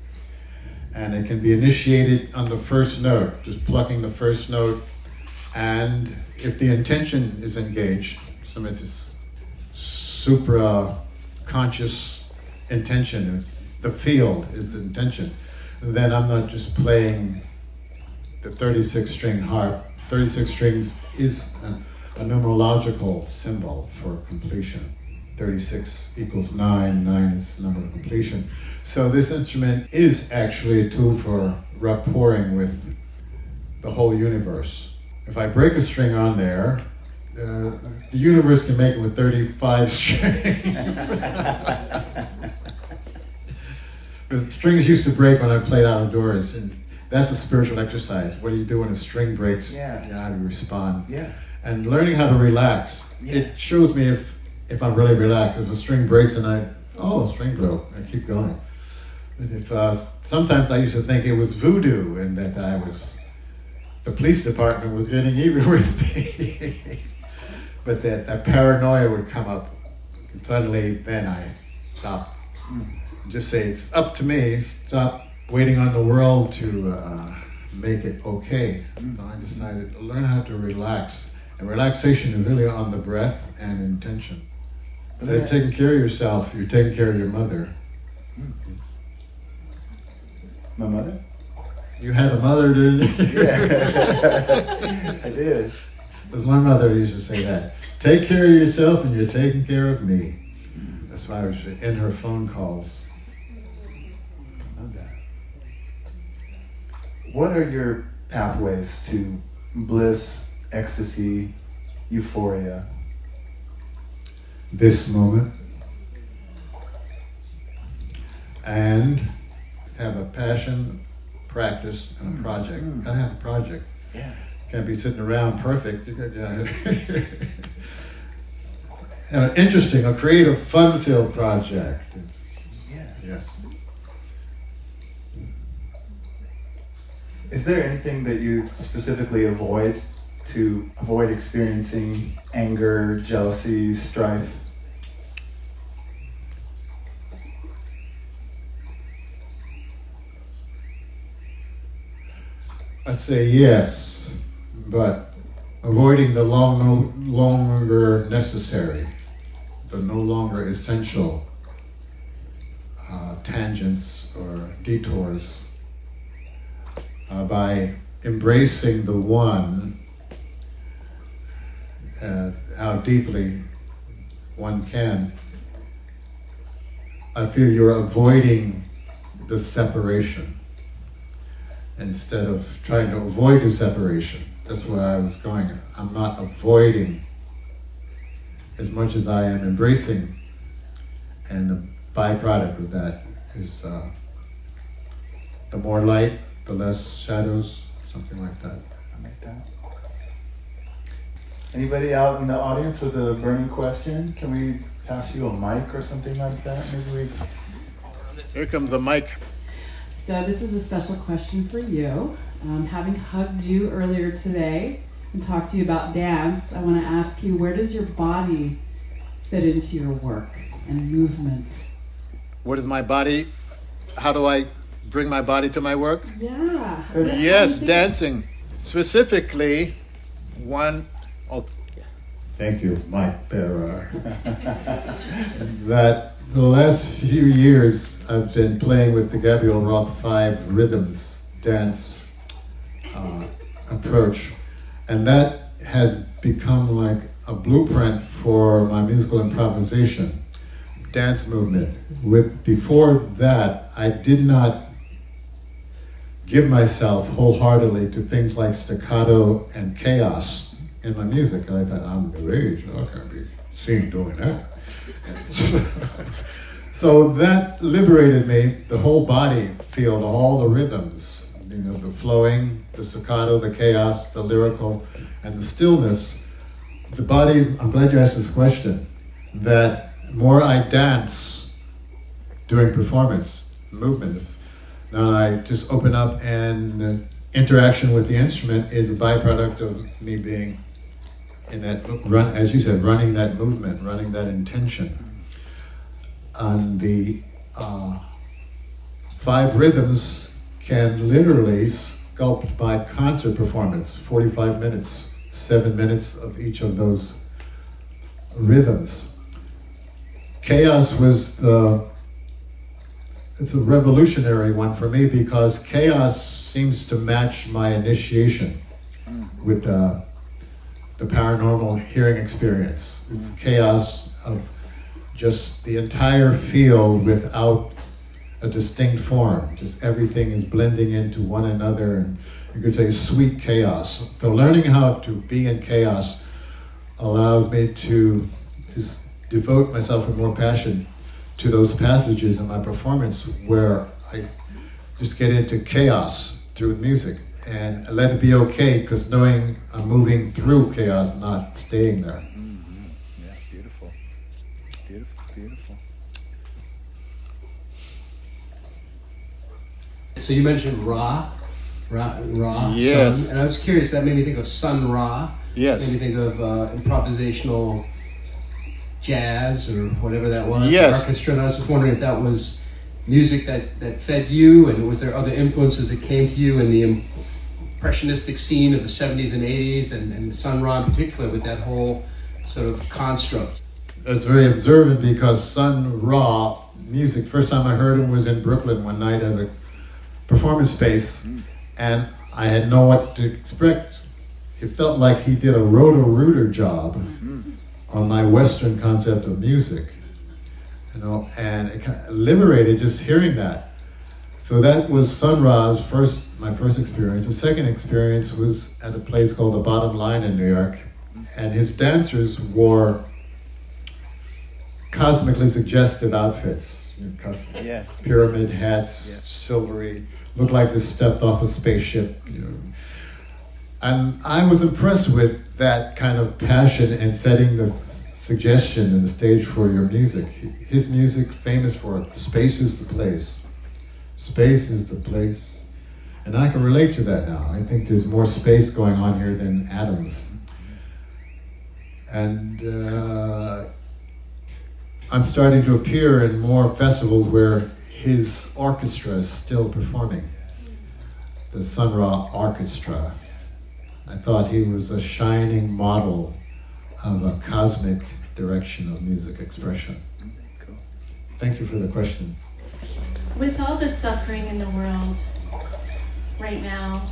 Speaker 1: And it can be initiated on the first note, just plucking the first note And if the intention is engaged, some it's supra conscious intention, the field is the intention, then I'm not just playing the 36 string harp. 36 strings is a, a numerological symbol for completion. 36 equals 9, 9 is the number of completion. So this instrument is actually a tool for rapporting with the whole universe. If I break a string on there, uh, the universe can make it with 35 strings. the strings used to break when I played outdoors, and that's a spiritual exercise. What do you do when a string breaks?
Speaker 3: Yeah.
Speaker 1: How do you respond?
Speaker 3: Yeah.
Speaker 1: And learning how to relax,
Speaker 3: Yeah.
Speaker 1: it shows me if if I'm really relaxed. If a string breaks and I, oh, string broke, I keep going. And if uh, sometimes I used to think it was voodoo and that I was, the police department was getting even with me. but that, that paranoia would come up. And suddenly, then I stopped. Just say, it's up to me. Stop waiting on the world to uh, make it okay. So I decided to learn how to relax. And relaxation is really on the breath and intention. So you're taking care of yourself, you're taking care of your mother.
Speaker 3: My mother?
Speaker 1: You had a mother, didn't you?
Speaker 3: Yeah. I did.
Speaker 1: Because my mother used to say that. Take care of yourself and you're taking care of me. That's why I was in her phone calls.
Speaker 3: Love that. What are your pathways to bliss, ecstasy, euphoria?
Speaker 1: This moment. And have a passion, practice, and a project.
Speaker 3: Mm.
Speaker 1: Gotta have a project.
Speaker 3: Yeah.
Speaker 1: Can't be sitting around perfect. You got- yeah. and an interesting, a creative, fun-filled project. It's-
Speaker 3: Yeah.
Speaker 1: yes.
Speaker 3: Is there anything that you specifically avoid to avoid experiencing anger, jealousy, strife?
Speaker 1: I say yes, but avoiding the long, no longer necessary, the no longer essential uh, tangents or detours uh, by embracing the one, uh, how deeply one can. I feel you're avoiding the separation instead of trying to avoid the separation. That's where I was going. I'm not avoiding as much as I am embracing, and the byproduct of that is uh, the more light, the less shadows, something like that.
Speaker 3: I like that. Anybody out in the audience with a burning question? Can we pass you a mic or something like that? Maybe we.
Speaker 1: Here comes a mic.
Speaker 4: So this is a special question for you. Um, having hugged you earlier today and talked to you about dance, I want to ask you where does your body fit into your work and movement?
Speaker 1: Where does my body? How do I bring my body to my work?
Speaker 4: Yeah.
Speaker 1: Yes, dancing. Specifically, one. Oh, thank you, Mike Bearer. that the last few years I've been playing with the Gabriel Roth Five Rhythms dance uh, approach, and that has become like a blueprint for my musical improvisation dance movement. With before that, I did not give myself wholeheartedly to things like staccato and chaos in my music. And I thought, I'm new age, I can't be seen doing that. so that liberated me, the whole body field, all the rhythms, you know, the flowing, the staccato, the chaos, the lyrical, and the stillness. The body, I'm glad you asked this question, that more I dance during performance, movement, now I just open up and interaction with the instrument is a byproduct of me being in that run, as you said, running that movement, running that intention. And the uh, five rhythms can literally sculpt my concert performance, 45 minutes seven minutes of each of those rhythms. Chaos was the it's a revolutionary one for me because chaos seems to match my initiation with uh, the paranormal hearing experience. It's chaos of just the entire field without a distinct form. Just everything is blending into one another, and you could say sweet chaos. So learning how to be in chaos allows me to just devote myself with more passion to those passages in my performance where I just get into chaos through music and let it be okay because knowing I'm moving through chaos, not staying there.
Speaker 5: Mm-hmm. Yeah, beautiful. Beautiful, beautiful.
Speaker 6: So you mentioned Ra, Ra, Ra.
Speaker 5: Yes.
Speaker 6: Sun, and I was curious. That made me think of Sun Ra.
Speaker 5: Yes.
Speaker 6: Made me think of uh, improvisational jazz or whatever that was.
Speaker 5: Yes.
Speaker 6: Orchestra. And I was just wondering if that was music that, that fed you, and was there other influences that came to you in the impressionistic scene of the 70s and 80s, and, and Sun Ra in particular, with that whole sort of construct.
Speaker 1: It's very observant because Sun Ra music, first time I heard him was in Brooklyn one night at a performance space, and I had no what to expect. It felt like he did a roto-rooter job on my Western concept of music, you know, and it kind of liberated just hearing that. So that was Sun Ra's first, my first experience. The second experience was at a place called the Bottom Line in New York, and his dancers wore cosmically suggestive outfits, you know, cos-
Speaker 5: Yeah.
Speaker 1: pyramid hats,
Speaker 5: Yes.
Speaker 1: silvery, looked like they stepped off a spaceship. You know. And I was impressed with that kind of passion and setting the suggestion and the stage for your music. His music, famous for space is the place. Space is the place. And I can relate to that now. I think there's more space going on here than atoms. And uh, I'm starting to appear in more festivals where his orchestra is still performing. The Sun Ra Orchestra. I thought he was a shining model of a cosmic direction of music expression.
Speaker 5: Cool.
Speaker 1: Thank you for the question.
Speaker 7: With all the suffering in the world right now,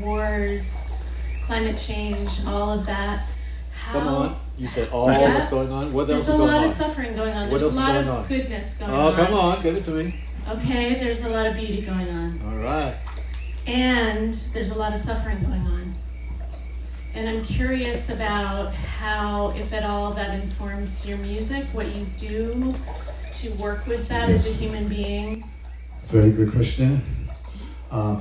Speaker 7: wars, climate change, all of that, how
Speaker 5: Come on. You said all
Speaker 7: Yeah.
Speaker 5: what's going on. What else is going on?
Speaker 7: there's a lot of suffering going on.
Speaker 5: What
Speaker 7: There's
Speaker 5: else
Speaker 7: a
Speaker 5: is
Speaker 7: lot
Speaker 5: going
Speaker 7: of
Speaker 5: on?
Speaker 7: goodness going
Speaker 5: Oh,
Speaker 7: on.
Speaker 5: Oh, come on. Give it to me.
Speaker 7: Okay, there's a lot of beauty going on.
Speaker 5: All right.
Speaker 7: And there's a lot of suffering going on. And I'm curious about how, if at all, that informs your music, what you do to work with that as a human being.
Speaker 1: Very good question. Uh,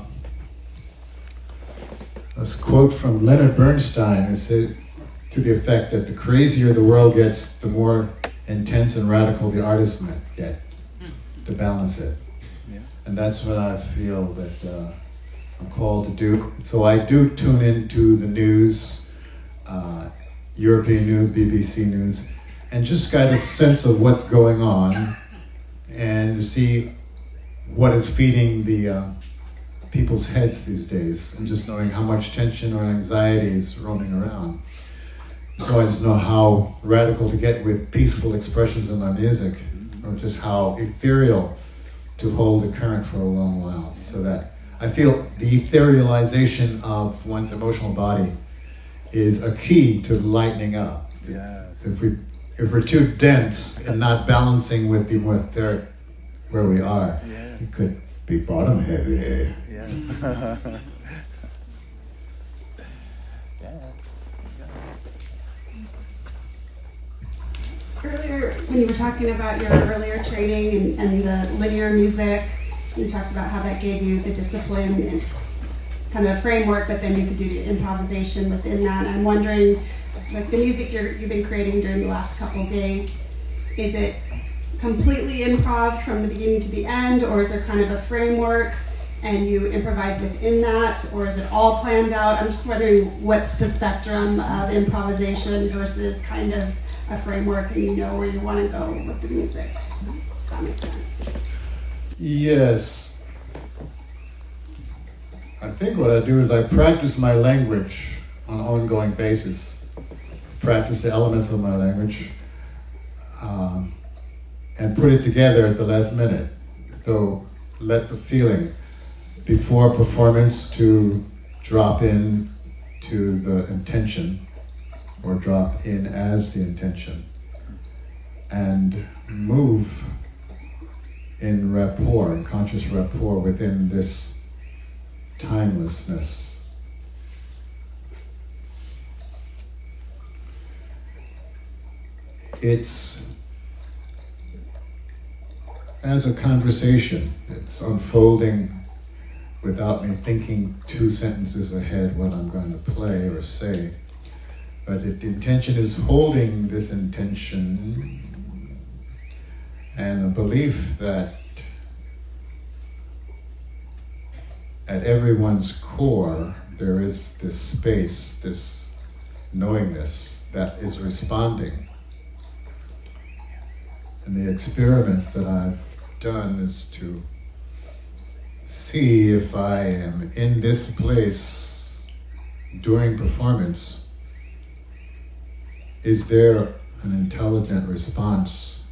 Speaker 1: this quote from Leonard Bernstein is said to the effect that the crazier the world gets, the more intense and radical the artists might get to balance it.
Speaker 5: Yeah.
Speaker 1: And that's what I feel that uh, I'm called to do. So I do tune into the news, uh, European news, BBC news, and just get a sense of what's going on and to see what is feeding the uh, people's heads these days, and just knowing how much tension or anxiety is roaming around. So I just know how radical to get with peaceful expressions in my music, or just how ethereal to hold the current for a long while. So that I feel the etherealization of one's emotional body is a key to lightening up.
Speaker 5: Yes.
Speaker 1: If we if we're too dense and not balancing with the more etheric where we are,
Speaker 5: Yeah.
Speaker 1: it could be bottom heavy.
Speaker 5: Yeah. yeah.
Speaker 8: Earlier, when you were talking about your earlier training and, and the linear music, you talked about how that gave you the discipline and kind of a framework, but then you could do the improvisation within that. I'm wondering, like the music you're, you've been creating during the last couple of days, is it completely improv from the beginning to the end, or is there kind of a framework and you improvise within that, or is it all planned out? I'm just wondering what's the spectrum of improvisation versus kind of a framework and you know where you want to go with the music. That makes sense.
Speaker 1: Yes. I think what I do is I practice my language on an ongoing basis. Practice the elements of my language um, and put it together at the last minute. So let the feeling before performance to drop in to the intention or drop in as the intention and move in rapport, in conscious rapport within this timelessness. It's as a conversation, it's unfolding without me thinking two sentences ahead what I'm going to play or say. But the intention is holding this intention and a belief that at everyone's core there is this space, this knowingness that is responding. And the experiments that I've done is to see if I am in this place during performance. Is there an intelligent response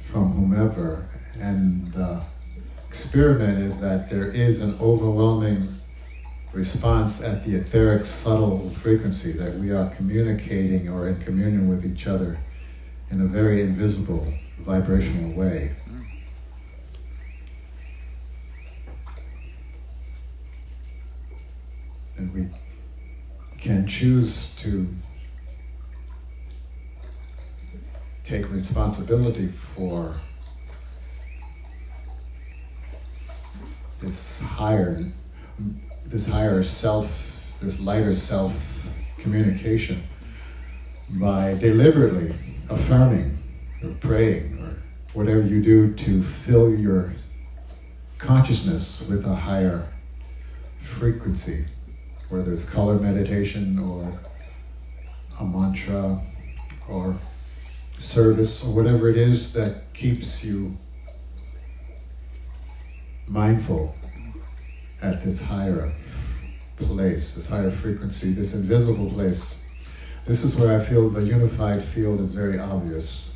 Speaker 1: from whomever? And the experiment is that there is an overwhelming response at the etheric subtle frequency that we are communicating or in communion with each other in a very invisible vibrational way. And we can choose to take responsibility for this higher this higher self this lighter self communication by deliberately affirming or praying or whatever you do to fill your consciousness with a higher frequency, whether it's color meditation or a mantra or service or whatever it is that keeps you mindful at this higher place, this higher frequency, this invisible place this is where I feel the unified field is very obvious.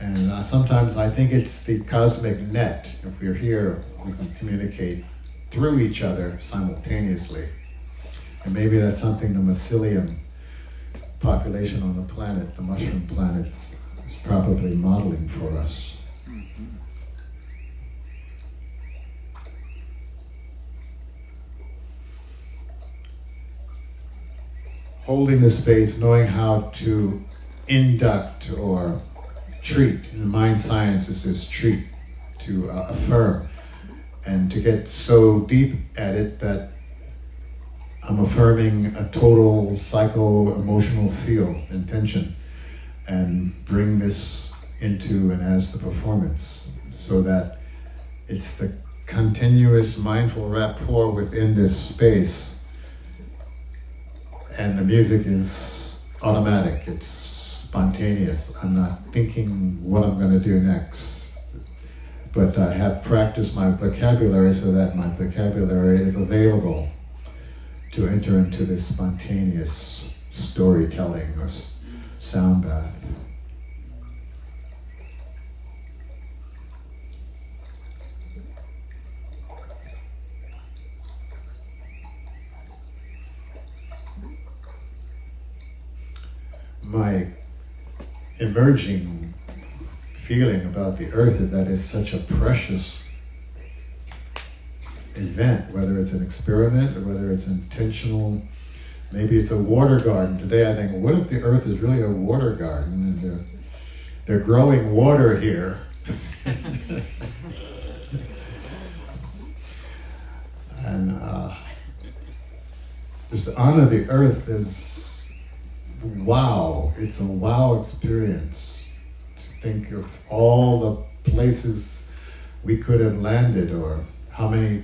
Speaker 1: And uh, sometimes I think it's the cosmic net. If we're here, we can communicate through each other simultaneously. And maybe that's something the mycelium population on the planet, the mushroom planet, is probably modeling for us. holding the space, knowing how to induct or treat. In mind science, this is treat, to uh, affirm, and to get so deep at it that I'm affirming a total psycho emotional feel, intention, and bring this into and as the performance so that it's the continuous mindful rapport within this space and the music is automatic. It's spontaneous. I'm not thinking what I'm going to do next. But I have practiced my vocabulary so that my vocabulary is available to enter into this spontaneous storytelling or sound bath. my emerging feeling about the earth that it's such a precious event, whether it's an experiment or whether it's intentional. Maybe it's a water garden. Today I think, what if the earth is really a water garden and they're, they're growing water here? and uh, just honor the earth is wow, it's a wow experience think of all the places we could have landed or how many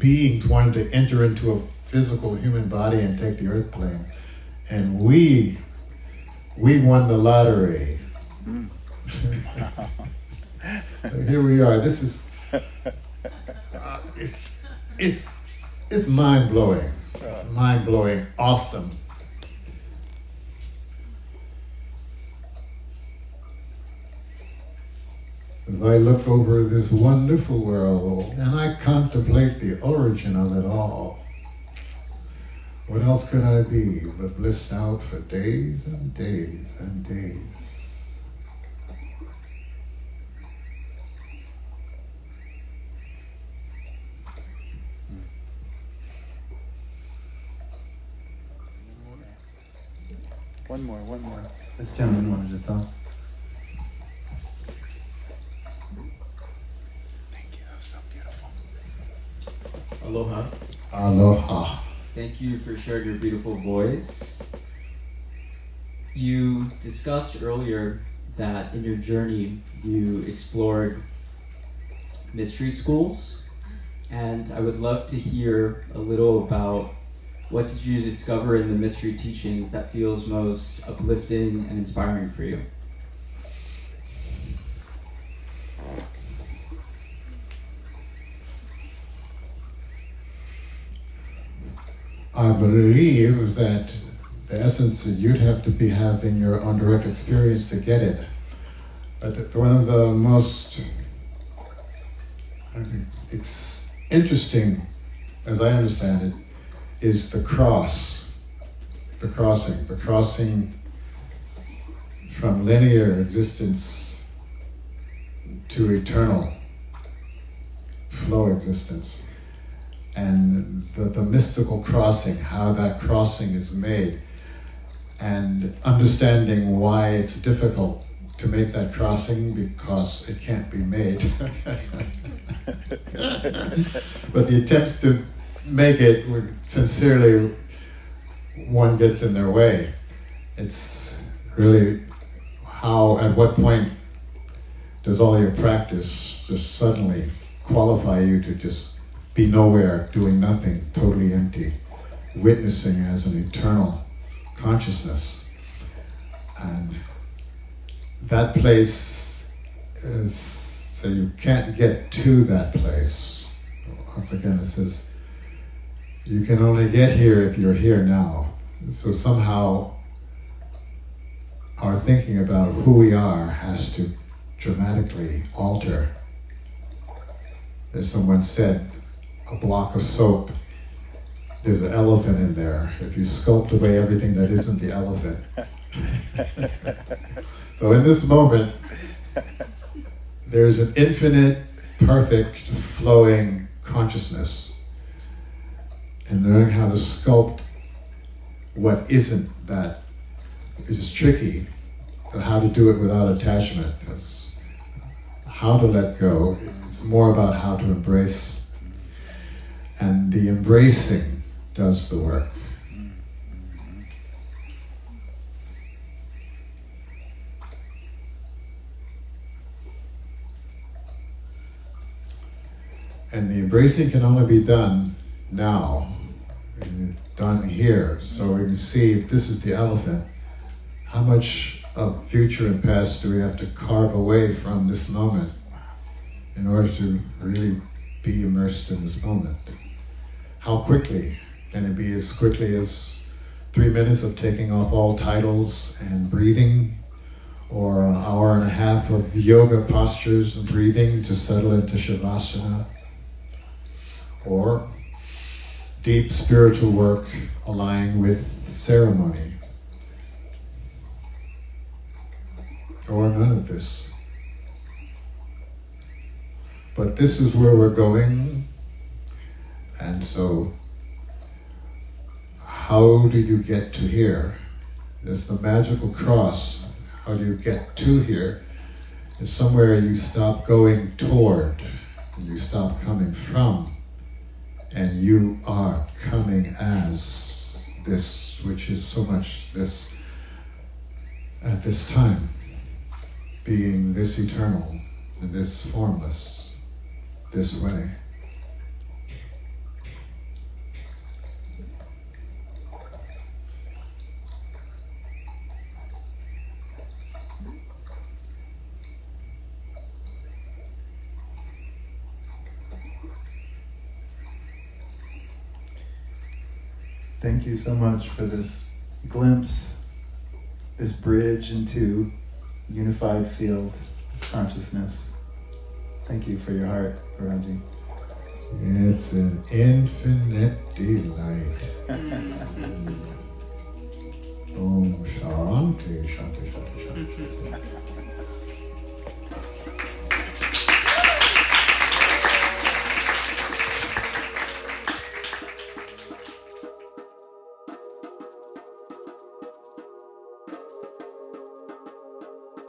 Speaker 1: beings wanted to enter into a physical human body and take the earth plane. And we, we won the lottery. Here we are. This is, uh, it's it's it's mind blowing. It's mind blowing, awesome. As I look over this wonderful world and I contemplate the origin of it all, what else could I be but blissed out for days and days and days?
Speaker 3: One more, one more. This gentleman wanted to talk. Thank you. That was so beautiful.
Speaker 9: Aloha.
Speaker 1: Aloha.
Speaker 9: Thank you for sharing your beautiful voice. You discussed earlier that in your journey you explored mystery schools, and I would love to hear a little about what did you discover in the mystery teachings that feels most uplifting and inspiring for you?
Speaker 1: I believe that the essence is you'd have to be having your own direct experience to get it. But one of the most I think it's interesting, as I understand it, is the cross, the crossing, the crossing from linear existence to eternal flow existence. And the, the mystical crossing, how that crossing is made, and understanding why it's difficult to make that crossing because it can't be made. but the attempts to make it sincerely one gets in their way. It's really how, at what point does all your practice just suddenly qualify you to just be nowhere, doing nothing, totally empty, witnessing as an eternal consciousness. And that place is, so you can't get to that place. Once again, it says, you can only get here if you're here now. So somehow our thinking about who we are has to dramatically alter. As someone said, a block of soap, there's an elephant in there. If you sculpt away everything that isn't the elephant. so in this moment, there's an infinite, perfect, flowing consciousness and learning how to sculpt what isn't that is tricky, how to do it without attachment. how to let go. It's more about how to embrace, and the embracing does the work. And the embracing can only be done now done here. So we can see if this is the elephant, how much of future and past do we have to carve away from this moment in order to really be immersed in this moment? How quickly can it be as quickly as three minutes of taking off all titles and breathing, or an hour and a half of yoga postures and breathing to settle into Shavasana? Or deep spiritual work aligning with ceremony. Or none of this. But this is where we're going, and so how do you get to here? It's the magical cross. How do you get to here? It's somewhere you stop going toward and you stop coming from and you are coming as this, which is so much this at this time, being this eternal and this formless, this way.
Speaker 10: Thank you so much for this glimpse, this bridge into unified field consciousness. Thank you for your heart, Laraaji.
Speaker 1: It's an infinite delight. Mm-hmm. Om Shanti, Shanti, Shanti, Shanti.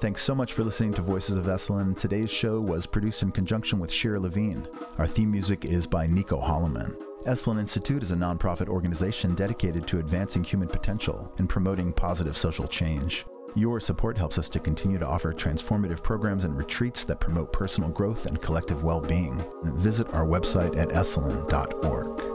Speaker 3: Thanks so much for listening to Voices of Esalen. Today's show was produced in conjunction with Shira Levine. Our theme music is by Nico Holloman. Esalen Institute is a nonprofit organization dedicated to advancing human potential and promoting positive social change. Your support helps us to continue to offer transformative programs and retreats that promote personal growth and collective well being. Visit our website at esalen.org.